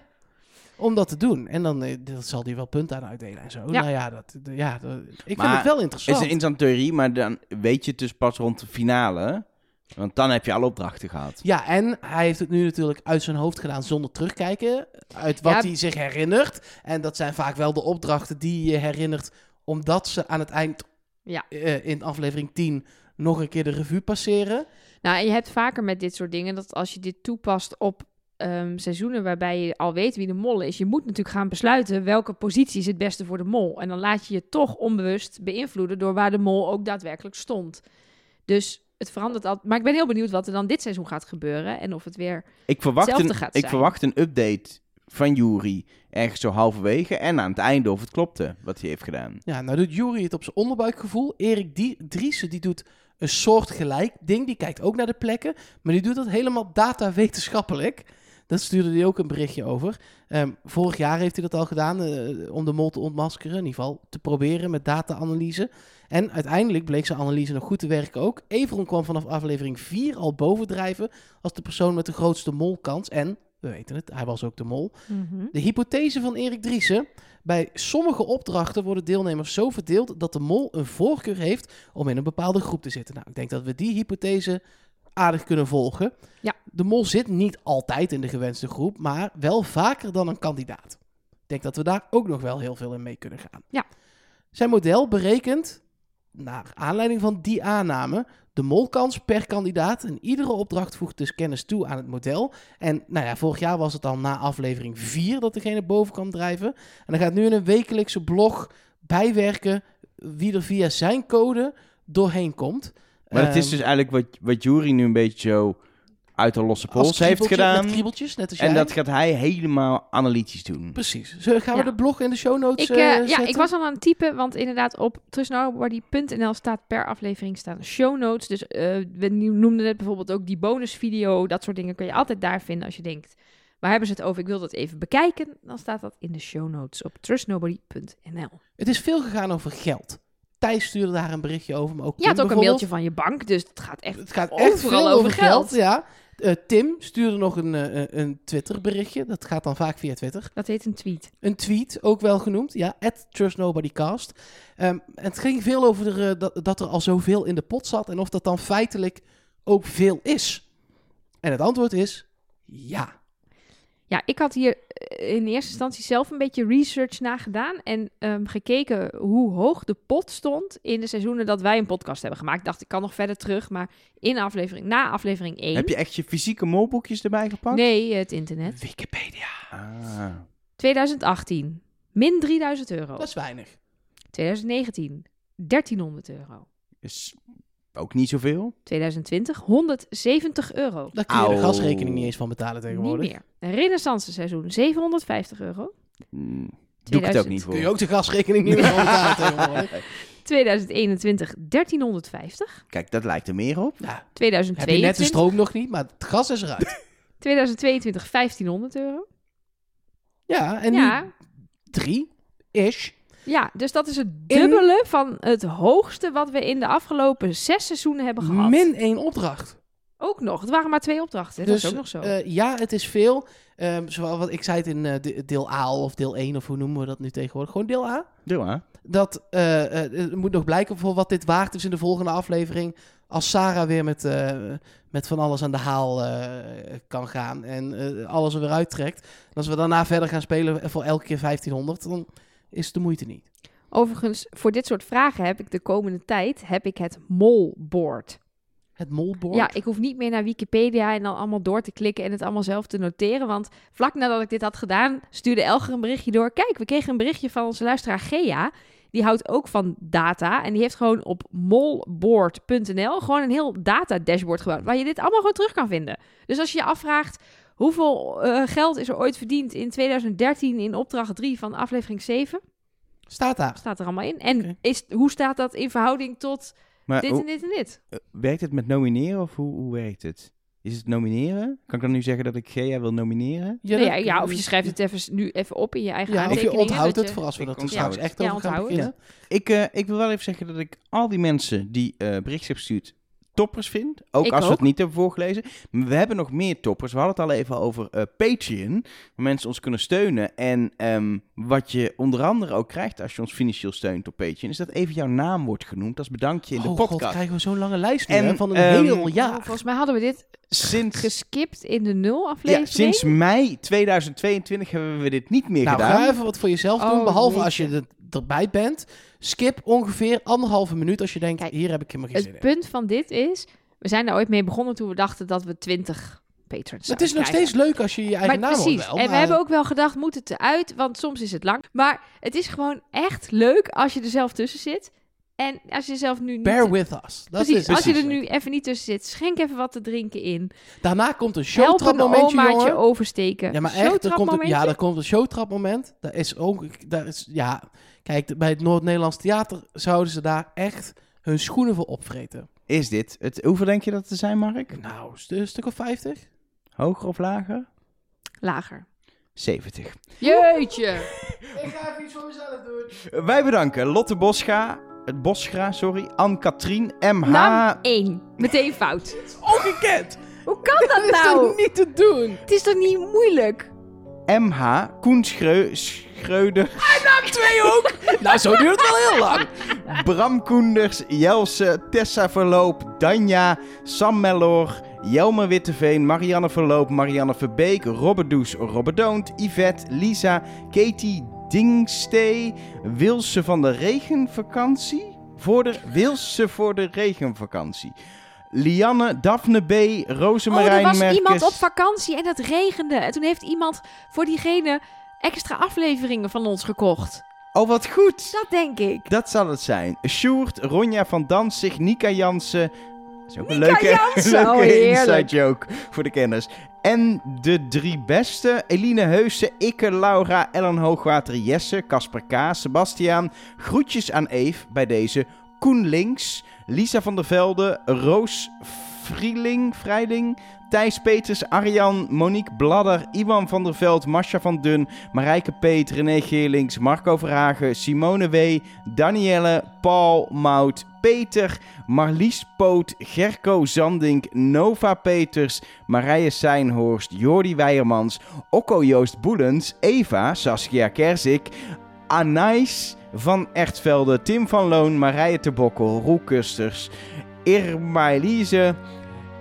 om dat te doen. En dan eh, dat zal hij wel punten aan uitdelen en zo. Ja. Nou ja, dat, de- ja dat- ik Maar vind het wel Het interessant. is een interessante theorie, maar dan weet je het dus pas rond de finale. Want dan heb je alle opdrachten gehad. Ja, en hij heeft het nu natuurlijk uit zijn hoofd gedaan zonder terugkijken. Uit wat Ja. hij zich herinnert. En dat zijn vaak wel de opdrachten die je herinnert, omdat ze aan het eind Ja. eh, in aflevering 10 nog een keer de revue passeren. Nou, en je hebt vaker met dit soort dingen dat als je dit toepast op ehm, seizoenen waarbij je al weet wie de mol is, je moet natuurlijk gaan besluiten welke positie is het beste voor de mol. En dan laat je je toch onbewust beïnvloeden door waar de mol ook daadwerkelijk stond. Dus het verandert al. Maar ik ben heel benieuwd wat er dan dit seizoen gaat gebeuren en of het weer. Ik verwacht, Hetzelfde een, gaat ik zijn. verwacht een update van Jury ergens zo halverwege. En aan het einde of het klopte wat hij heeft gedaan. Ja, nou doet Jury het op zijn onderbuikgevoel. Erik Die die doet een soort gelijk ding. Die kijkt ook naar de plekken. Maar die doet dat helemaal data-wetenschappelijk. Dat stuurde hij ook een berichtje over. Ehm, vorig jaar heeft hij dat al gedaan eh, om de mol te ontmaskeren. In ieder geval te proberen met data-analyse. En uiteindelijk bleek zijn analyse nog goed te werken ook. Everon kwam vanaf aflevering 4 al bovendrijven als de persoon met de grootste molkans. En, we weten het, hij was ook de mol. De hypothese van Erik Driessen. Bij sommige opdrachten worden deelnemers zo verdeeld dat de mol een voorkeur heeft om in een bepaalde groep te zitten. Nou, ik denk dat we die hypothese aardig kunnen volgen. Ja. De mol zit niet altijd in de gewenste groep, maar wel vaker dan een kandidaat. Ik denk dat we daar ook nog wel heel veel in mee kunnen gaan. Ja. Zijn model berekent, naar aanleiding van die aanname, de molkans per kandidaat. En iedere opdracht voegt dus kennis toe aan het model. En nou ja, vorig jaar was het al na aflevering 4 dat degene boven kan drijven. En dan gaat nu in een wekelijkse blog bijwerken wie er via zijn code doorheen komt. Maar het is Ehm, dus eigenlijk wat, wat Jury nu een beetje zo uit de losse pols heeft gedaan. Met kriebeltjes, net als En dat gaat hij helemaal analytisch doen. Precies. Zullen, gaan we Ja. de blog in de show notes Ik, eh, eh, ja, ik was al aan het typen, want inderdaad op trustnobody.nl staat per aflevering staan show notes. Dus eh, we noemden net bijvoorbeeld ook die bonusvideo. Dat soort dingen kun je altijd daar vinden als je denkt, waar hebben ze het over? Ik wil dat even bekijken. Dan staat dat in de show notes op trustnobody.nl. Het is veel gegaan over geld. Thijs stuurde daar een berichtje over, maar ook Je had Tim ook een mailtje van je bank, dus het gaat echt Het gaat echt overal veel over geld. Ja. Eh, Tim stuurde nog een, eh, een Twitter berichtje. Dat gaat dan vaak via Twitter. Dat heet een tweet. Een tweet, ook wel genoemd. Ja, at TrustNobodyCast. Ehm, het ging veel over de, eh, dat, dat er al zoveel in de pot zat. En of dat dan feitelijk ook veel is. En het antwoord is ja. Ja, ik had hier eh, in eerste instantie zelf een beetje research naar gedaan en ehm, gekeken hoe hoog de pot stond in de seizoenen dat wij een podcast hebben gemaakt. Ik dacht, ik kan nog verder terug, maar in aflevering, na aflevering 1. Heb je echt je fysieke molboekjes erbij gepakt? Nee, het internet. Wikipedia. Ah. 2018, min 3000 euro. Dat is weinig. 2019, 1300 euro. Is ook niet zoveel. 2020, 170 euro. Daar kun je de gasrekening niet eens van betalen Niet tegenwoordig. meer. Een renaissance seizoen, 750 euro. Mm, doe ik het ook niet voor. Kun je ook de gasrekening niet meer van betalen tegenwoordig. 2021, 1350. Kijk, dat lijkt er meer op. Ja, heb je net de 2022, stroom nog niet, maar het gas is eruit. 2022 1500 euro. Ja, en ja, nu drie ish. Ja, dus dat is het dubbele van het hoogste wat we in de afgelopen zes seizoenen hebben gehad. Min één opdracht. Ook nog. Het waren maar twee opdrachten. dat Dus is ook nog zo. eh, ja, het is veel. Ehm, zoals wat ik zei het in eh, de- deel A of deel 1, of hoe noemen we dat nu tegenwoordig? Gewoon deel A. Doe maar. Dat eh, eh, het moet nog blijken voor wat dit waard is in de volgende aflevering. Als Sarah weer met, eh, met van alles aan de haal eh, kan gaan en eh, alles er weer uittrekt. En als we daarna verder gaan spelen voor elke keer 1500, dan is de moeite niet. Overigens, voor dit soort vragen heb ik de komende tijd heb ik het molboard. Het molboard. Ja, ik hoef niet meer naar Wikipedia en dan allemaal door te klikken en het allemaal zelf te noteren. Want vlak nadat ik dit had gedaan, stuurde Elger een berichtje door. Kijk, we kregen een berichtje van onze luisteraar Gea. Die houdt ook van data. En die heeft gewoon op molboard.nl gewoon een heel data dashboard gebouwd. Waar je dit allemaal gewoon terug kan vinden. Dus als je je afvraagt hoeveel eh, geld is er ooit verdiend in 2013 in opdracht 3 van aflevering 7. Staat daar. Staat er allemaal in. En is, hoe staat dat in verhouding tot Maar dit hoe- en dit en dit? eh, werkt het met nomineren of hoe, hoe werkt het? Is het nomineren? Kan ik dan nu zeggen dat ik Gea wil nomineren? Ja, Nou dat- ja, ja, of je schrijft het even, nu even op in je eigen Ja, of je onthoudt het je- voor als we Ik dat er straks echt Ja, over gaan. Ik, eh, ik wil wel even zeggen dat ik al die mensen die eh berichtjes heb gestuurd toppers vind. Ook Ik als we het niet hebben voorgelezen. We hebben nog meer toppers. We hadden het al even over eh, Patreon. Waar mensen ons kunnen steunen. En ehm, wat je onder andere ook krijgt als je ons financieel steunt op Patreon. Is dat even jouw naam wordt genoemd als bedankje in de oh god, podcast. krijgen we zo'n lange lijst nu, En, hè, van een ehm, heel jaar. volgens mij hadden we dit Sinds, geskipt in de nul ja, aflevering. sinds mei 2022 hebben we dit niet meer Nou, gedaan. ga even wat voor jezelf doen, Oh, behalve als je er, erbij bent. Skip ongeveer anderhalve minuut als je denkt, Kijk, hier heb ik helemaal geen zin Het punt van dit is, we zijn er ooit mee begonnen toen we dachten dat we 20 patrons Het is nog steeds leuk als je je eigen Maar naam precies. wel. en we maar- hebben ook wel gedacht, moet het eruit? Want soms is het lang. Maar het is gewoon echt leuk als je er zelf tussen zit. En als je zelf nu niet... Bear with us. Dat precies, is als je er nu even niet tussen zit, schenk even wat te drinken in. Daarna komt een Help een showtrapmomentje, omaatje jongen. oversteken. Ja, maar echt, er komt, een, ja, er komt een showtrapmoment. Dat is ook, dat is, ja, kijk, bij het Noord-Nederlands Theater zouden ze daar echt hun schoenen voor opvreten. Is dit het? Hoeveel denk je dat er zijn, Mark? Nou, st- een stuk of 50? Hoger of lager? Lager. 70. Jeetje. Ik ga even iets voor mezelf doen. Wij bedanken Lotte Boscha, het Boscha, sorry, Anne-Katrien, MH, Naam 1. Meteen fout. Ongekend! Hoe kan dat Dat is nou? toch niet te doen? Het is toch niet moeilijk? MH, Koen Schreu, Schreuder, Twee ook! nou, zo duurt het wel heel lang. Bram Koenders, Jelse, Tessa Verloop, Danja, Sam Mellor, Jelmer Witteveen, Marianne Verloop, Marianne Verbeek, Robert Does, Robert Doont, Yvette, Lisa, Katie Dingstee, Wilse van de regenvakantie? Voor de, Wilse voor de regenvakantie. Lianne, Daphne B, Oh, Rosemarijn er was Merkes. iemand op vakantie en het regende. En toen heeft iemand voor diegene extra afleveringen van ons gekocht. Oh, wat goed! Dat denk ik. Dat zal het zijn. Sjoerd, Ronja van Danzig, Nika Jansen. Dat is ook een Nika leuke, Jansen, leuke oh, heerlijk. inside joke voor de kenners. En de drie beste. Eline Heusen, Ikke, Laura, Ellen Hoogwater, Jesse, Casper K, Sebastiaan. Groetjes aan Eve bij deze. Koen Links, Lisa van der Velde, Roos Vrieling, Vrijling, Thijs Peters, Arjan, Monique Bladder, Iwan van der Veld, Masha van Dun, Marijke Peet, René Geerlings, Marco Verhagen, Simone W., Danielle, Paul Mout, Peter, Marlies Poot, Gerco Zandink, Nova Peters, Marije Seinhorst, Jordi Weijermans, Okko Joost Boelens, Eva, Saskia Kerzik, Anais van Ertvelde, Tim van Loon, Marije Tebokkel, Roel Kusters, Irma Elise,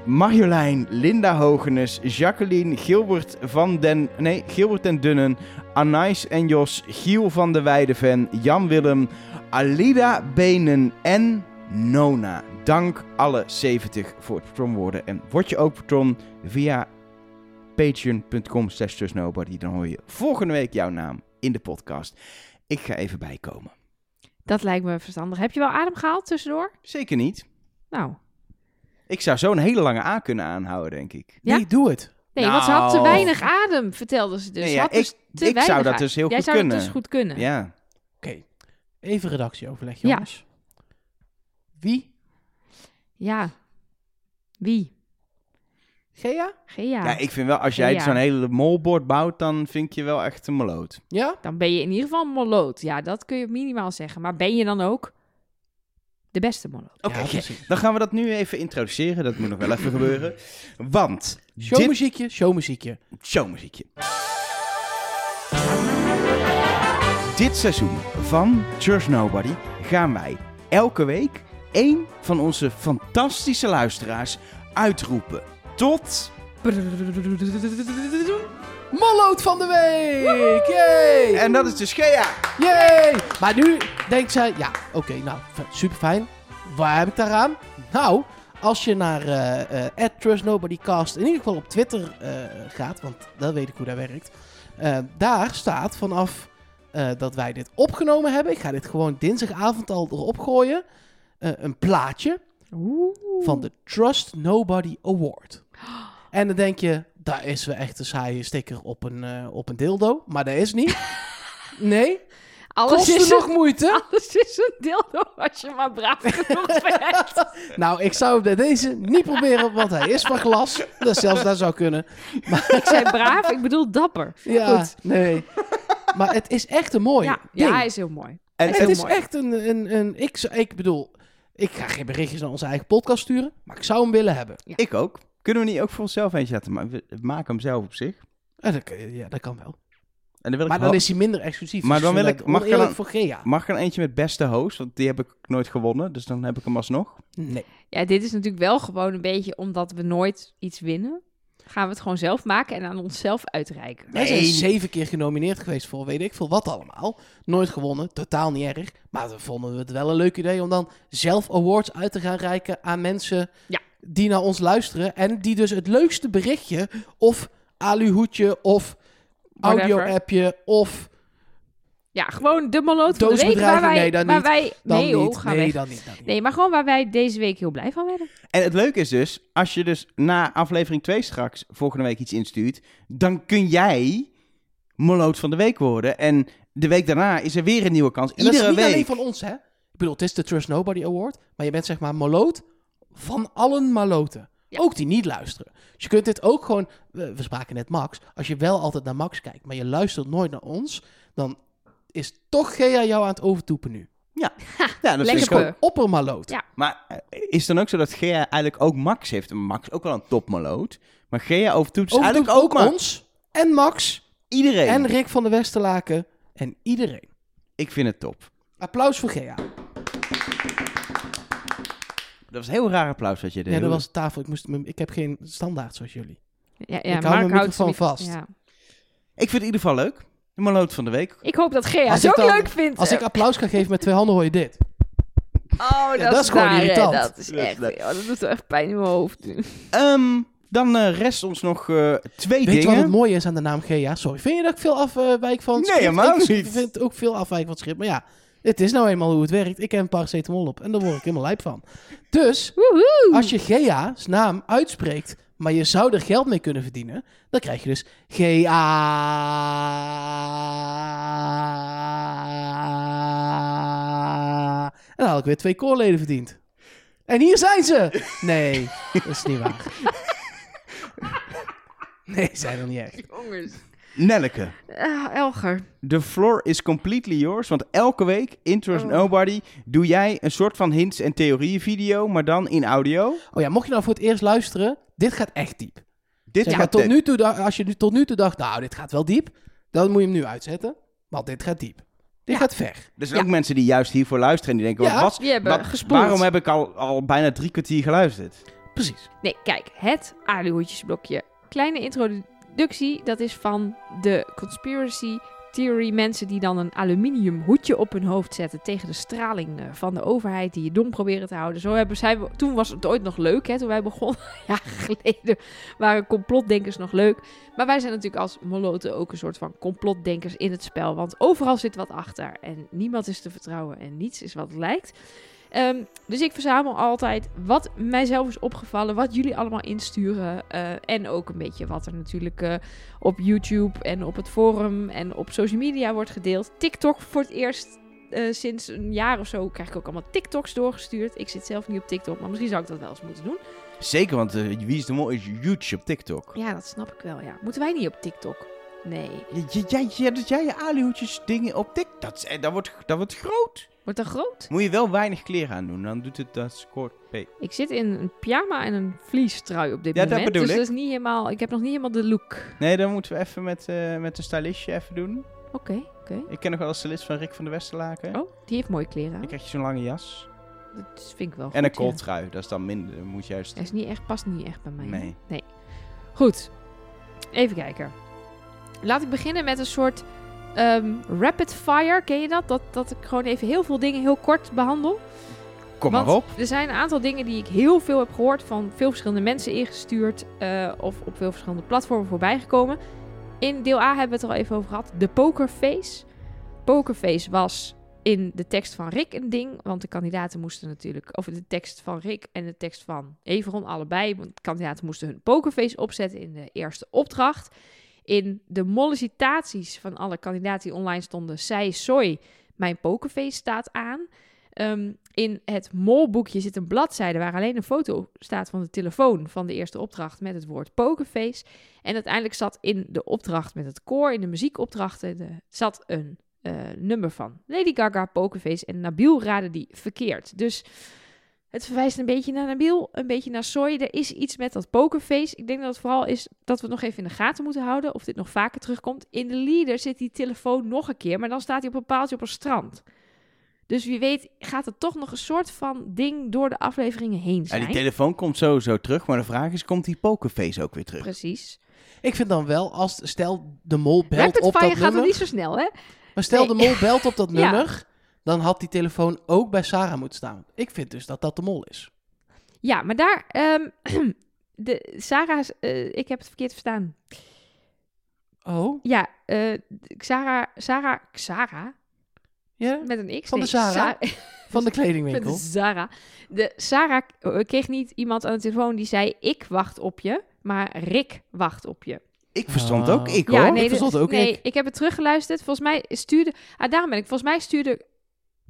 Marjolein, Linda Hogenes, Jacqueline, Gilbert van den... Nee, Gilbert en Dunnen, Anais en Jos, Giel van de Weideven, Jan Willem, Alida Benen en Nona. Dank alle 70 voor het patron worden. En word je ook patron via patreon.com slash trustnobody. Dan hoor je volgende week jouw naam in de podcast. Ik ga even bijkomen. Dat lijkt me verstandig. Heb je wel adem gehaald tussendoor? Zeker niet. Nou, Ik zou zo'n hele lange A kunnen aanhouden, denk ik. Ja? Nee, doe het. nee, want ze had te Nou. weinig adem, vertelde ze dus. Nee, ja, dus ik zou dat dus heel Jij goed zou kunnen. dat dus goed kunnen. Ja. Oké, even redactieoverleg, Ja. jongens. Wie? Ja. Wie? Gea? Gea. Ja, ik vind wel, als jij Ja. zo'n hele molbord bouwt, dan vind ik je wel echt een moloot. Ja? Dan ben je in ieder geval een moloot. Ja, dat kun je minimaal zeggen. Maar ben je dan ook de beste moloot? Oké, Ja, dan gaan we dat nu even introduceren. Dat moet nog wel even gebeuren. Want dit Showmuziekje, showmuziekje. showmuziekje. Dit seizoen van Trust Nobody gaan wij elke week één van onze fantastische luisteraars uitroepen. Tot Molloot van de week! Yay! En dat is dus Gea. Yay! Maar nu denkt zij, ja, oké, nou, super fijn. Waar heb ik daaraan? Nou, als je naar eh eh @trustnobodycast in ieder geval op Twitter eh, gaat, want dan weet ik hoe dat werkt. daar staat vanaf eh, dat wij dit opgenomen hebben, ik ga dit gewoon dinsdagavond al erop gooien, eh, een plaatje Oeh. van de Trust Nobody Award. En dan denk je, daar is wel echt een saaie sticker op een, eh, op een dildo. Maar dat is niet. Nee, Alles kost is, er een, nog moeite. alles is een dildo als je maar braaf genoeg bent. Nou, ik zou bij deze niet proberen, want hij is van glas. Dus zelfs dat zou kunnen. ik zei braaf, ik bedoel dapper. Ja, Goed. nee. Maar het is echt een mooi Ja, ding. ja, hij is heel mooi. En, het is mooi. echt een... een, een ik, ik bedoel, Ik ga geen berichtjes naar onze eigen podcast sturen, maar ik zou hem willen hebben. Ik ook. Kunnen we niet ook voor onszelf eentje zetten? Maar we maken hem zelf op zich. En dat, ja, dat kan wel. En dan wil ik Maar dan is hij minder exclusief. Maar Dus dan wil ik- mag ik dan- voor Gea. Mag er een eentje met beste host? Want die heb ik nooit gewonnen. Dus dan heb ik hem alsnog. Nee. Ja, dit is natuurlijk wel gewoon een beetje omdat we nooit iets winnen. Gaan we het gewoon zelf maken en aan onszelf uitreiken. Wij zijn Nee. zeven keer genomineerd geweest voor weet ik veel wat allemaal. Nooit gewonnen, totaal niet erg. Maar we vonden het wel een leuk idee om dan zelf awards uit te gaan reiken aan mensen Ja. Die naar ons luisteren. En die dus het leukste berichtje of aluhoedje of audio-appje of Ja, gewoon de maloot van de week waar wij... nee, dan waar niet. wij dan nee, hoor, niet. ga nee, dan niet. Dan niet. Nee, maar gewoon waar wij deze week heel blij van werden. En het leuke is dus, als je dus na aflevering 2 straks volgende week iets instuurt, dan kun jij Moloot van de week worden. En de week daarna is er weer een nieuwe kans. En dat is Iedere niet week. alleen van ons, hè? Ik bedoel, het is de Trust Nobody Award, maar je bent zeg maar maloot van allen maloten. Ja. Ook die niet luisteren. Dus je kunt dit ook gewoon... We, we spraken net Max. Als je wel altijd naar Max kijkt, maar je luistert nooit naar ons... dan is toch Gea jou aan het overtoepen nu. Ja, dat is dus gewoon- Oppermaloot. Ja. Maar eh, is het dan ook zo dat Gea eigenlijk ook Max heeft? Max ook wel een topmaloot. Maar Gea overtoept dus eigenlijk ook, ons en Max iedereen. en Rick van der Westerlaken en iedereen. Ik vind het top. Applaus voor Gea. Dat was een heel raar applaus wat je deed. Ja, dat was de tafel. Ik, moest, mijn- ik heb geen standaard zoals jullie. Ja, ja, Ik hou mijn houdt microfoon vast. Ja. Ik vind het in ieder geval leuk. De maloot van de week. Ik hoop dat Gea Als het ik ook dan- leuk vindt. Als ik applaus ga geven met twee handen, hoor je dit. Oh, dat, Ja, dat is gewoon irritant. Dat is echt... dat doet wel echt pijn in mijn hoofd. Ehm, dan eh, rest ons nog eh, twee Weet je wat dingen. het mooie is aan de naam Gea? Sorry, vind je dat ik veel afwijk van het Nee, script? helemaal ik niet. vind ook veel afwijken van het script. Maar ja, het is nou eenmaal hoe het werkt. Ik heb een paracetamol op en daar word ik helemaal lijp van. Dus, Woehoe! als je Gea's naam uitspreekt, maar je zou er geld mee kunnen verdienen, dan krijg je dus Gea. En dan had ik weer twee koorleden verdiend. En hier zijn ze! Nee, dat is niet waar. Nee, zijn er niet echt. Jongens. Nelke, Ah, Elger. the floor is completely yours. Want elke week, Interest Oh. Nobody, doe jij een soort van hints en theorieën video, maar dan in audio. Oh ja, mocht je nou voor het eerst luisteren, dit gaat echt diep. Dit Zeg gaat tot nu toe, als je nu- tot nu toe dacht, nou, dit gaat wel diep, dan moet je hem nu uitzetten. Want dit gaat diep. Dit Ja. gaat ver. Er zijn ook mensen die juist hiervoor luisteren en die denken, Ja, wat, waarom heb ik al, al bijna drie kwartier geluisterd? Precies. Nee, kijk. Het aluhoedjesblokje. Kleine introductie. Dat is van de conspiracy theory mensen die dan een aluminium hoedje op hun hoofd zetten tegen de straling eh, van de overheid die je dom proberen te houden. Zo hebben zij, toen was het ooit nog leuk, hè, toen wij begonnen, jaren geleden, waren complotdenkers nog leuk. Maar wij zijn natuurlijk als moloten ook een soort van complotdenkers in het spel, want overal zit wat achter en niemand is te vertrouwen en niets is wat lijkt. Ehm, dus ik verzamel altijd wat mijzelf is opgevallen, wat jullie allemaal insturen. eh, en ook een beetje wat er natuurlijk eh, op YouTube en op het forum en op social media wordt gedeeld. TikTok voor het eerst eh, sinds een jaar of zo krijg ik ook allemaal TikToks doorgestuurd. Ik zit zelf niet op TikTok, maar misschien zou ik dat wel eens moeten doen. Zeker, want Wie is de Mol is huge op TikTok. Ja, dat snap ik wel, ja. Moeten wij niet op TikTok? Nee. Jij, jij, dat jij je aluhoedjes dingen op TikTok, dat, is- eh, dat, wordt, dat wordt groot. Wordt dat groot? Moet je wel weinig kleren aan doen, dan doet het dat scoort P. Ik zit in een pyjama en een vliestrui op dit Ja, dat moment. bedoel dus ik. dat is niet helemaal, ik heb nog niet helemaal de look. Nee, dan moeten we even met, eh met de stylistje even doen. Oké, oké. Ik ken nog wel een stylist van Rick van der Westerlaken. Oh, die heeft mooie kleren aan. Dan krijg je zo'n lange jas. Dat vind ik wel en goed, een ja. kooltrui, dat is dan minder. Dan moet juist... Hij is niet echt, past niet echt bij mij. hè? Nee. Goed. Even kijken. Laat ik beginnen met een soort ehm, rapid fire. Ken je dat? dat? Dat ik gewoon even heel veel dingen heel kort behandel. Kom Want maar op. Er zijn een aantal dingen die ik heel veel heb gehoord van veel verschillende mensen ingestuurd. eh, of op veel verschillende platformen voorbijgekomen. In deel A hebben we het er al even over gehad. De pokerface. Pokerface was in de tekst van Rick een ding. Want de kandidaten moesten natuurlijk... Of de tekst van Rick en de tekst van Everon, allebei. Want de kandidaten moesten hun pokerface opzetten in de eerste opdracht. In de mollicitaties van alle kandidaten die online stonden... zei Soy, mijn pokerface staat aan. Ehm, in het molboekje zit een bladzijde waar alleen een foto staat van de telefoon van de eerste opdracht met het woord pokerface. En uiteindelijk zat in de opdracht met het koor, in de muziekopdrachten, de, zat een eh, nummer van Lady Gaga, pokerface. En Nabil raadde die verkeerd. Dus Het verwijst een beetje naar Nabil, een beetje naar Soy. Er is iets met dat pokerface. Ik denk dat het vooral is dat we het nog even in de gaten moeten houden. Of dit nog vaker terugkomt. In de leader zit die telefoon nog een keer. Maar dan staat hij op een paaltje op een strand. Dus wie weet gaat er toch nog een soort van ding door de afleveringen heen Ja, zijn. die telefoon komt sowieso terug, maar de vraag is, komt die pokerface ook weer terug? Precies. Ik vind dan wel, als stel de mol belt Rapid op fire dat gaat nog nummer. niet zo snel, hè? Maar stel de mol belt op dat Ja. Dan had die telefoon ook bij Sarah moeten staan. Ik vind dus dat dat de mol is. Ja, maar daar... ehm, de, Sarah, eh, ik heb het verkeerd verstaan. Oh, Ja, eh Sarah, Sarah, Sarah, ja? met een X. Van de nee, Zara? Sa- Van de Met kledingwinkel. de Sarah. De Sarah eh, kreeg niet iemand aan de telefoon die zei: Ik wacht op je, maar Rick wacht op je. Ik verstond Oh. ook ik, ja, hoor. nee, Ik verstond ook nee, ik. ik heb het teruggeluisterd. Volgens mij stuurde. Ah, daarom ben ik. Volgens mij stuurde.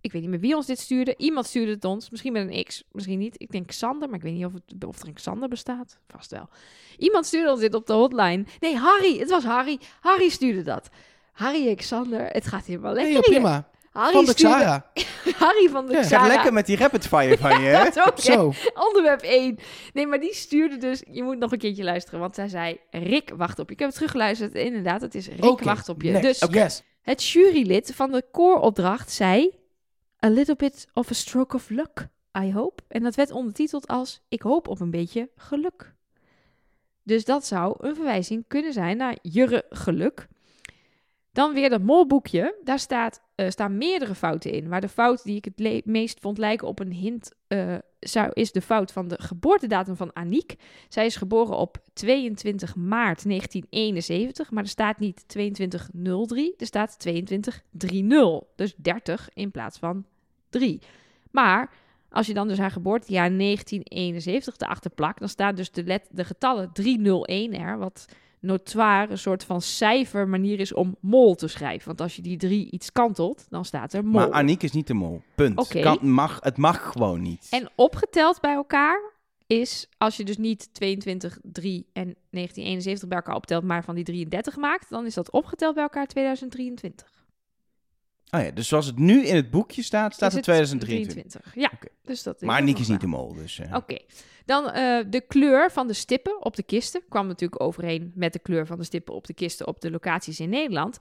Ik weet niet meer wie ons dit stuurde. Iemand stuurde het ons. Misschien met een X, misschien niet. Ik denk Xander, maar ik weet niet of, het, of er een Xander bestaat. Vast wel. Iemand stuurde ons dit op de hotline. Nee, Harry. Het was Harry. Harry stuurde dat. Harry en Xander. Het gaat helemaal Nee, lekker. ja, hier. prima. Harry Van de stuurde- Xara. Harry van de Ja. Gaat Xara. lekker met die rapid fire van je, hè? Dat ook, hè? Zo. Onderwerp 1. Nee, maar die stuurde dus... Je moet nog een keertje luisteren, want zij zei... Rick wacht op je. Ik heb het teruggeluisterd. Inderdaad, het is Rick wacht op je. next. Dus Yes. het jurylid van de kooropdracht zei... A little bit of a stroke of luck, I hope. En dat werd ondertiteld als... Ik hoop op een beetje geluk. Dus dat zou een verwijzing kunnen zijn naar Jurre Geluk. Dan weer dat molboekje. Daar staat, eh, staan meerdere fouten in. Maar de fout die ik het meest vond lijken op een hint... eh, zou, is de fout van de geboortedatum van Aniek. Zij is geboren op 22 maart 1971, maar er staat niet 2203, er staat 2230. Dus 30 in plaats van 3. Maar als je dan dus haar geboortejaar 1971 erachter plakt, dan staat dus de, let, de getallen 301 er, wat notoire een soort van cijfermanier is om mol te schrijven. Want als je die 3 iets kantelt, dan staat er mol. Maar Aniek is niet de mol. Punt. Kan, mag, het mag gewoon niet. En opgeteld bij elkaar is, als je dus niet 22, 3 en 1971 bij elkaar optelt, maar van die 33 maakt, dan is dat opgeteld bij elkaar 2023. Oh ja, dus zoals het nu in het boekje staat, staat het 2023. 23. Ja, dus dat is Maar nog is niet de mol, dus... eh, Oké, dan eh, de kleur van de stippen op de kisten kwam natuurlijk overeen met de kleur van de stippen op de kisten op de locaties in Nederland.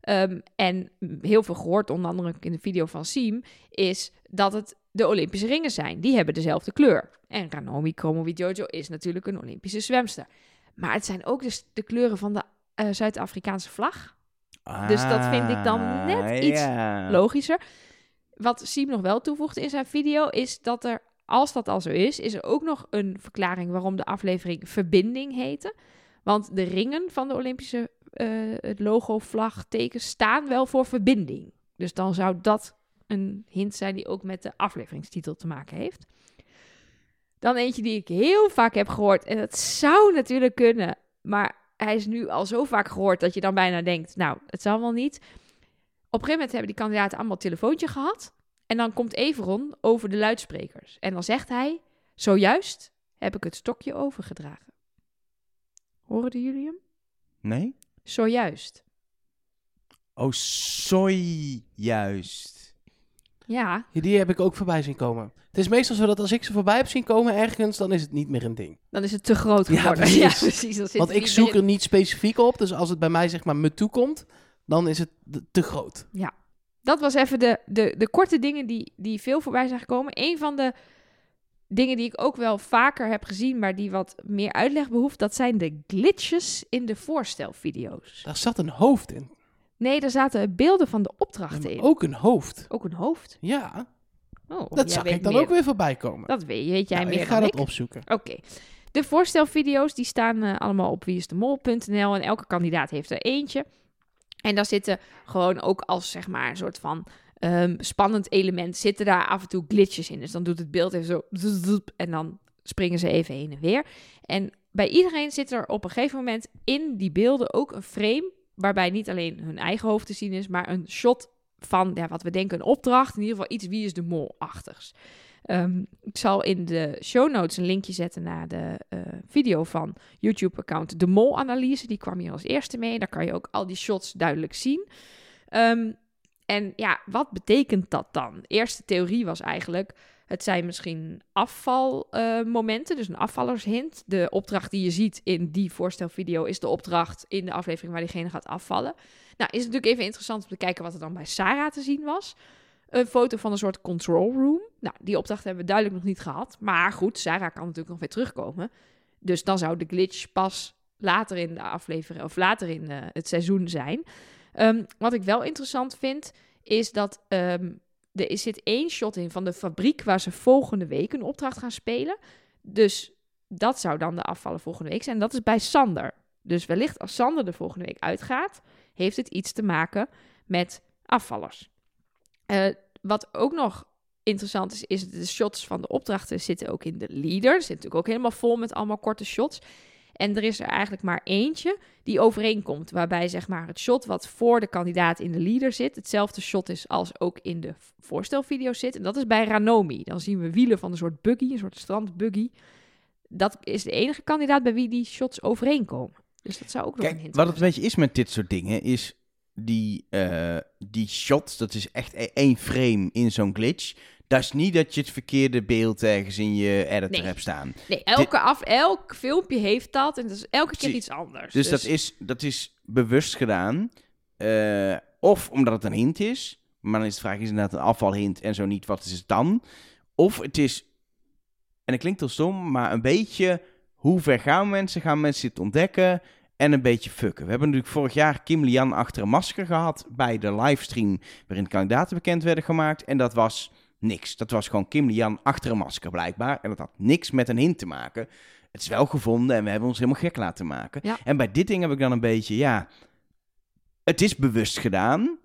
Ehm, en heel veel gehoord, onder andere in de video van Siem, is dat het de Olympische ringen zijn. Die hebben dezelfde kleur. En Ranomi Kromowidjojo is natuurlijk een Olympische zwemster. Maar het zijn ook dus de kleuren van de eh, Zuid-Afrikaanse vlag. Dus dat vind ik dan net Ah, iets ja. logischer. Wat Siem nog wel toevoegt in zijn video is dat er, als dat al zo is, is er ook nog een verklaring waarom de aflevering Verbinding heette. Want de ringen van de Olympische eh, het logo, vlag, teken staan wel voor verbinding. Dus dan zou dat een hint zijn die ook met de afleveringstitel te maken heeft. Dan eentje die ik heel vaak heb gehoord. En dat zou natuurlijk kunnen. Maar hij is nu al zo vaak gehoord dat je dan bijna denkt: Nou, het zal wel niet. Op een gegeven moment hebben die kandidaten allemaal een telefoontje gehad. En dan komt Everon over de luidsprekers. En dan zegt hij: Zojuist heb ik het stokje overgedragen. Horen jullie hem? Nee? Zojuist. Oh, soy, juist. Ja, Ja, Die heb ik ook voorbij zien komen. Het is meestal zo dat als ik ze voorbij heb zien komen ergens, dan is het niet meer een ding. dan is het te groot Ja, geworden. precies. precies. Dan zit Want ik zoek er niet specifiek op. Dus als het bij mij zeg maar me toekomt, dan is het te groot. dat was even de, de, de korte dingen die, die veel voorbij zijn gekomen. Een van de dingen die ik ook wel vaker heb gezien, maar die wat meer uitleg behoeft, dat zijn de glitches in de voorstelvideo's. Daar zat een hoofd in. Nee, daar zaten beelden van de opdrachten in. Ook een hoofd. Ook een hoofd. Ja, Oh, dat zag ik dan meer. ook weer voorbij komen. Dat weet, weet jij Nou, meer ik ga dan dat ik. opzoeken. Oké. De voorstelvideo's die staan eh, allemaal op wieisdemol.nl en elke kandidaat heeft er eentje. En daar zitten gewoon ook als zeg maar een soort van ehm, spannend element zitten daar af en toe glitches in. Dus dan doet het beeld even zo en dan springen ze even heen en weer. En bij iedereen zit er op een gegeven moment in die beelden ook een frame waarbij niet alleen hun eigen hoofd te zien is, maar een shot van ja, wat we denken een opdracht. In ieder geval iets wie is de mol-achtigs. Ehm, ik zal in de show notes een linkje zetten naar de eh, video van YouTube-account De Mol-analyse. Die kwam hier als eerste mee. Daar kan je ook al die shots duidelijk zien. Ehm, en ja, wat betekent dat dan? De eerste theorie was eigenlijk... Het zijn misschien afvalmomenten, dus een afvallershint. De opdracht die je ziet in die voorstelvideo is de opdracht in de aflevering waar diegene gaat afvallen. Nou, is het natuurlijk even interessant om te kijken wat er dan bij Sarah te zien was. Een foto van een soort control room. Nou, die opdracht hebben we duidelijk nog niet gehad. Maar goed, Sarah kan natuurlijk nog weer terugkomen. Dus dan zou de glitch pas later in de aflevering of later in eh, het seizoen zijn. Ehm, wat ik wel interessant vind, is dat ehm, er zit één shot in van de fabriek waar ze volgende week een opdracht gaan spelen. Dus dat zou dan de afvallen volgende week zijn. Dat is bij Sander. Dus wellicht als Sander de volgende week uitgaat, heeft het iets te maken met afvallers. Eh, wat ook nog interessant is, is de shots van de opdrachten zitten ook in de leader. Zit natuurlijk ook helemaal vol met allemaal korte shots. En er is er eigenlijk maar eentje die overeenkomt. Waarbij zeg maar het shot wat voor de kandidaat in de leader zit, hetzelfde shot is als ook in de voorstelvideo zit. En dat is bij Ranomi. Dan zien we wielen van een soort buggy, een soort strandbuggy. Dat is de enige kandidaat bij wie die shots overeenkomen. Dus dat zou ook nog een Kijk, hint wat het een beetje is met dit soort dingen, is die, eh, die shots, dat is echt e- één frame in zo'n glitch. Dat is niet dat je het verkeerde beeld ergens in je editor Nee. hebt staan. Nee, elke af, elk filmpje heeft dat. En dat is elke keer iets anders. Dus, dat, is, dat is bewust gedaan. Eh, of omdat het een hint is. Maar dan is de vraag, is inderdaad een afvalhint en zo niet, wat is het dan? Of het is, en het klinkt heel stom, maar een beetje... Hoe ver gaan mensen? Gaan mensen dit ontdekken? En een beetje fucken. We hebben natuurlijk vorig jaar Kim Lian achter een masker gehad... bij de livestream waarin kandidaten bekend werden gemaakt. En dat was niks. Dat was gewoon Kim Lian achter een masker blijkbaar. En dat had niks met een hint te maken. Het is wel gevonden en we hebben ons helemaal gek laten maken. Ja. En bij dit ding heb ik dan een beetje, ja... Het is bewust gedaan.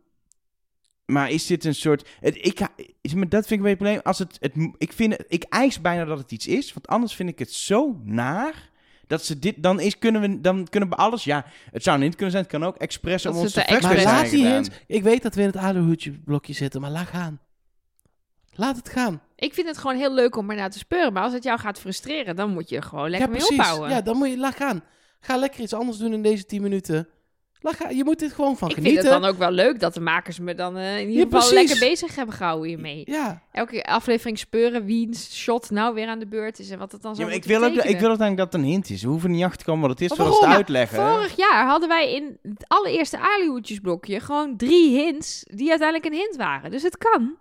Maar is dit een soort... Het, ik, is, maar dat vind ik een beetje een probleem. Als het, het, ik, vind, het- ik eis bijna dat het iets is. Want anders vind ik het zo naar... Dat ze dit... Dan, is, kunnen, we, dan kunnen we alles... Ja, het zou niet kunnen zijn. Het kan ook expres om ons te Maar laat die hint. Ik weet dat we in het aluhoedje blokje zitten, maar laat gaan. Laat het gaan. Ik vind het gewoon heel leuk om er naar te speuren. Maar als het jou gaat frustreren, dan moet je er gewoon lekker ja, mee precies. opbouwen. Ja, dan moet je laat gaan. Ga lekker iets anders doen in deze 10 minuten. Laat gaan. Je moet dit gewoon van ik vind genieten. het dan ook wel leuk dat de makers me dan eh, in ieder Ja, geval lekker bezig hebben gehouden hiermee. Ja, Elke aflevering speuren wiens shot nou weer aan de beurt is en wat het dan Ja, zou maar ik, wil ook, ik wil ook eigenlijk dat het een hint is. We hoeven niet achter te komen wat het is, zoals het waarom? uitleggen. Vorig jaar hadden wij in het allereerste Alihoedjesblokje gewoon drie hints die uiteindelijk een hint waren. Dus het kan.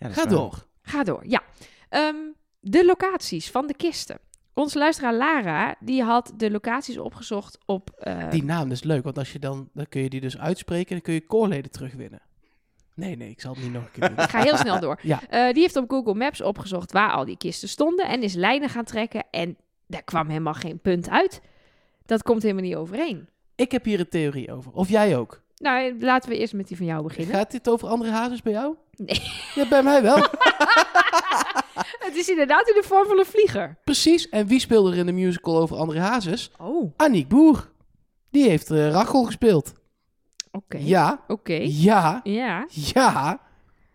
Ja, ga waar. door. Ga door, ja. Ehm, de locaties van de kisten. Onze luisteraar Lara, die had de locaties opgezocht op... eh, Die naam is leuk, want als je dan, dan kun je die dus uitspreken en dan kun je koorleden terugwinnen. Nee, nee, ik zal het niet nog een keer doen. Ik ga heel snel door. Ja. Eh, die heeft op Google Maps opgezocht waar al die kisten stonden en is lijnen gaan trekken. En daar kwam helemaal geen punt uit. Dat komt helemaal niet overeen. Ik heb hier een theorie over. Of jij ook. Nou, laten we eerst met die van jou beginnen. Gaat dit over andere hazes bij jou? Nee. Ja, bij mij wel. Het is inderdaad in de vorm van een vlieger. Precies. En wie speelde er in de musical over andere hazes? Oh, Aniek Boer. Die heeft eh, Rachel gespeeld. oké. Ja, Oké. ja, Ja. ja,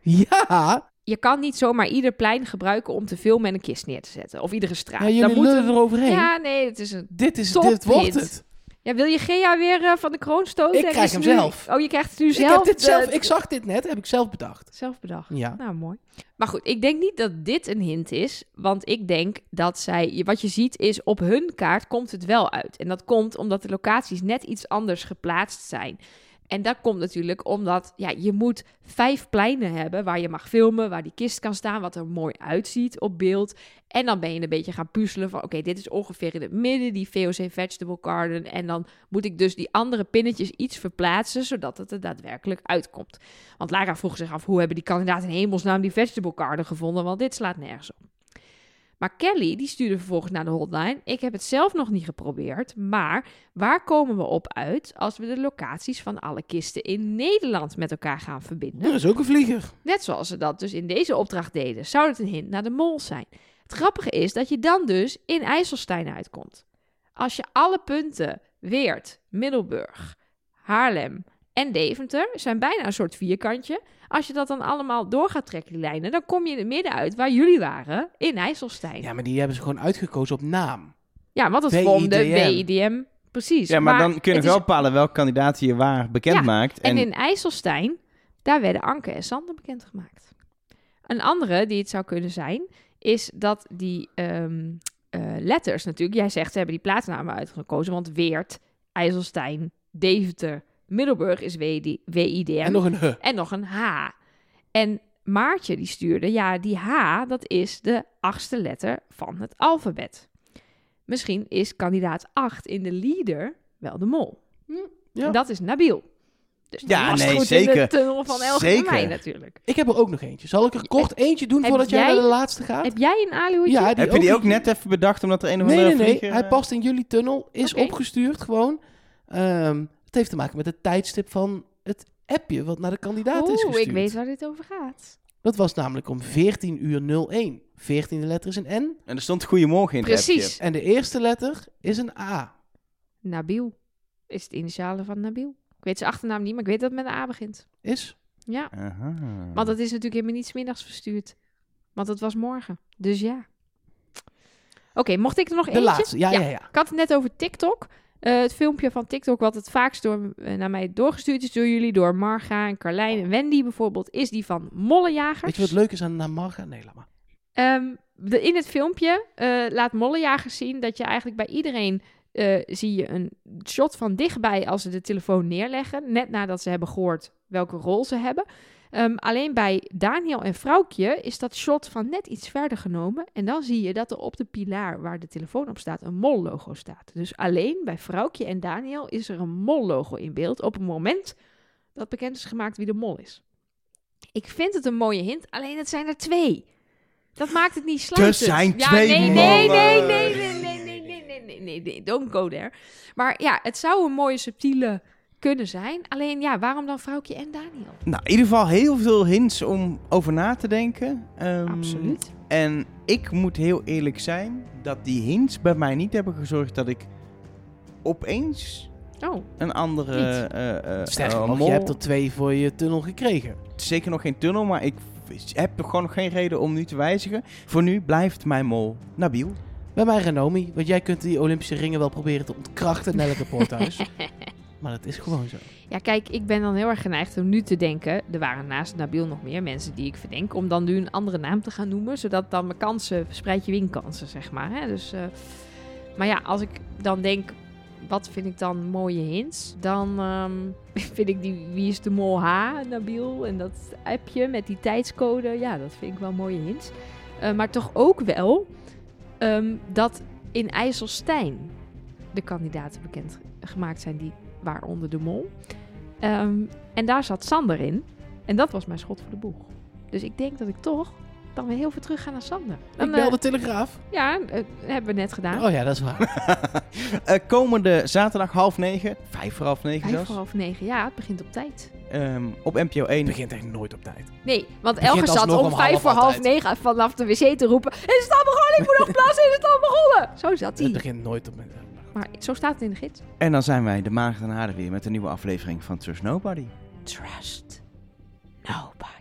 ja. Je kan niet zomaar ieder plein gebruiken om te filmen en een kist neer te zetten. Of iedere straat. ja Dan jullie moet lullen een- eroverheen. Ja, nee, het is een... Dit, is, dit wordt het. Ja, wil je Gea weer eh, van de kroon stoten? Ik krijg hem nu- zelf. Oh, je krijgt het nu Ik, zelf? heb dit zelf, ik zag dit net, heb ik zelf bedacht. Zelf bedacht. Ja. Nou, mooi. Maar goed, ik denk niet dat dit een hint is. Want ik denk dat zij... Wat je ziet is, op hun kaart komt het wel uit. En dat komt omdat de locaties net iets anders geplaatst zijn. En dat komt natuurlijk omdat ja, je moet vijf pleinen hebben waar je mag filmen, waar die kist kan staan, wat er mooi uitziet op beeld. En dan ben je een beetje gaan puzzelen van, oké, dit is ongeveer in het midden, die VOC Vegetable Garden. En dan moet ik dus die andere pinnetjes iets verplaatsen, zodat het er daadwerkelijk uitkomt. Want Lara vroeg zich af, hoe hebben die kandidaten in hemelsnaam die Vegetable Garden gevonden? Want dit slaat nergens op. Maar Kelly, die stuurde vervolgens naar de hotline. Ik heb het zelf nog niet geprobeerd, maar waar komen we op uit als we de locaties van alle kisten in Nederland met elkaar gaan verbinden? Er is ook een vlieger. Net zoals ze dat dus in deze opdracht deden, zou het een hint naar de mol zijn. Het grappige is dat je dan dus in IJsselstein uitkomt. Als je alle punten Weert, Middelburg, Haarlem en Deventer zijn bijna een soort vierkantje. Als je dat dan allemaal door gaat trekken, die lijnen, dan kom je in het midden uit waar jullie waren, in IJsselstein. Ja, Ja, maar die hebben ze gewoon uitgekozen op naam. want het vormde WIDM. Precies. Ja, maar, dan kunnen we wel is- bepalen welke kandidaat je waar bekend Ja, maakt. En in IJsselstein, daar werden Anke en Sander bekendgemaakt. Een andere die het zou kunnen zijn, is dat die ehm, eh, letters natuurlijk... Jij zegt, ze hebben die plaatsnamen uitgekozen, want Weert, IJsselstein, Deventer, Middelburg is WIDM. En nog een H. En nog een H. En Maartje die stuurde, ja, die H, dat is de achtste letter van het alfabet. Misschien is kandidaat 8 in de leader wel de mol. Ja. En dat is Nabil. Dus Ja, nee, goed in zeker. de tunnel van Elge Zeker. natuurlijk. Ik heb er ook nog eentje. Zal ik er kort eentje doen voordat jij, jij- naar de laatste gaat? Heb jij een aluhoedje? Ja, Heb je die ook net even bedacht omdat er een of Nee, andere nee, nee. vlieger, Hij eh, past in jullie tunnel. Is opgestuurd gewoon. Ehm, het heeft te maken met het tijdstip van het appje wat naar de kandidaat is Oeh, gestuurd. ik weet waar dit over gaat. Dat was namelijk om 14 uur 01. 14e letter is een N. En er stond goedemorgen in het Precies. appje. En de eerste letter is een A. Nabil is het initiale van Nabil. Ik weet zijn achternaam niet, maar ik weet dat het met een A begint. Is? Ja, Aha. want dat is natuurlijk helemaal niet 's middags verstuurd. Want het was morgen. Dus ja. Oké, mocht ik er nog De eentje? laatste. Ja, ja, ja. Ik had het net over TikTok. Eh, het filmpje van TikTok, wat het vaakst door, eh, naar mij doorgestuurd is door jullie, door Marga en Carlijn en Wendy bijvoorbeeld, is die van Mollejagers. Weet je wat leuk is aan Marga? Nee, laat maar. Ehm, de, in het filmpje eh, laat Mollejagers zien dat je eigenlijk bij iedereen zie je een shot van dichtbij als ze de telefoon neerleggen, net nadat ze hebben gehoord welke rol ze hebben. Ehm, alleen bij Daniel en Vrouwtje is dat shot van net iets verder genomen. En dan zie je dat er op de pilaar waar de telefoon op staat een mol-logo staat. Dus alleen bij Vrouwtje en Daniel is er een mol-logo in beeld op het moment dat bekend is gemaakt wie de mol is. Ik vind het een mooie hint, alleen het zijn er twee. Dat maakt het niet sluitend. zijn ja, twee nee, nee, nee, nee, nee, nee, nee, nee, nee, nee, nee, nee, don't go there. Maar ja, het zou een mooie subtiele kunnen zijn. Alleen ja, waarom dan Vrouwtje en Daniel? Nou, in ieder geval heel veel hints om over na te denken. Ehm, Absoluut. En ik moet heel eerlijk zijn dat die hints bij mij niet hebben gezorgd dat ik opeens Oh, een andere Niet. eh, eh, Sterker nog, mol... je hebt er twee voor je tunnel gekregen. Zeker nog geen tunnel, maar ik heb er gewoon nog geen reden om nu te wijzigen. Voor nu blijft mijn mol Nabil. Bij mij Renomi, want jij kunt die Olympische ringen wel proberen te ontkrachten, Nelleke Poorthuis. maar dat is gewoon zo. Ja, kijk, ik ben dan heel erg geneigd om nu te denken. Er waren naast Nabil nog meer mensen die ik verdenk. Om dan nu een andere naam te gaan noemen. Zodat dan mijn kansen, verspreid je winkansen, zeg maar. Hè? Dus, eh, maar ja, als ik dan denk, wat vind ik dan mooie hints? Dan ehm, vind ik die Wie is de Mol H, Nabil. En dat appje met die tijdscode. Ja, dat vind ik wel mooie hints. Eh, maar toch ook wel ehm, dat in IJsselstein de kandidaten bekend gemaakt zijn die waaronder de mol. Ehm, en daar zat Sander in. En dat was mijn schot voor de boeg. Dus ik denk dat ik toch dan weer heel veel terug ga naar Sander. Dan, ik bel eh, de Telegraaf. ja, eh, hebben we net gedaan. Oh ja, dat is waar. Eh, komende zaterdag half negen, vijf voor half negen Vijf zelfs, voor half negen. Ja, het begint op tijd. ehm, op NPO 1. Het begint echt nooit op tijd. Nee, want Elger zat om om vijf voor half negen vanaf de wc te roepen. Is het al begonnen? Ik moet nog plassen. Is het al begonnen? Zo zat Het hij. begint nooit op mijn Maar zo staat het in de gids. En dan zijn wij de maagd en weer met een nieuwe aflevering van Trust Nobody. Trust nobody.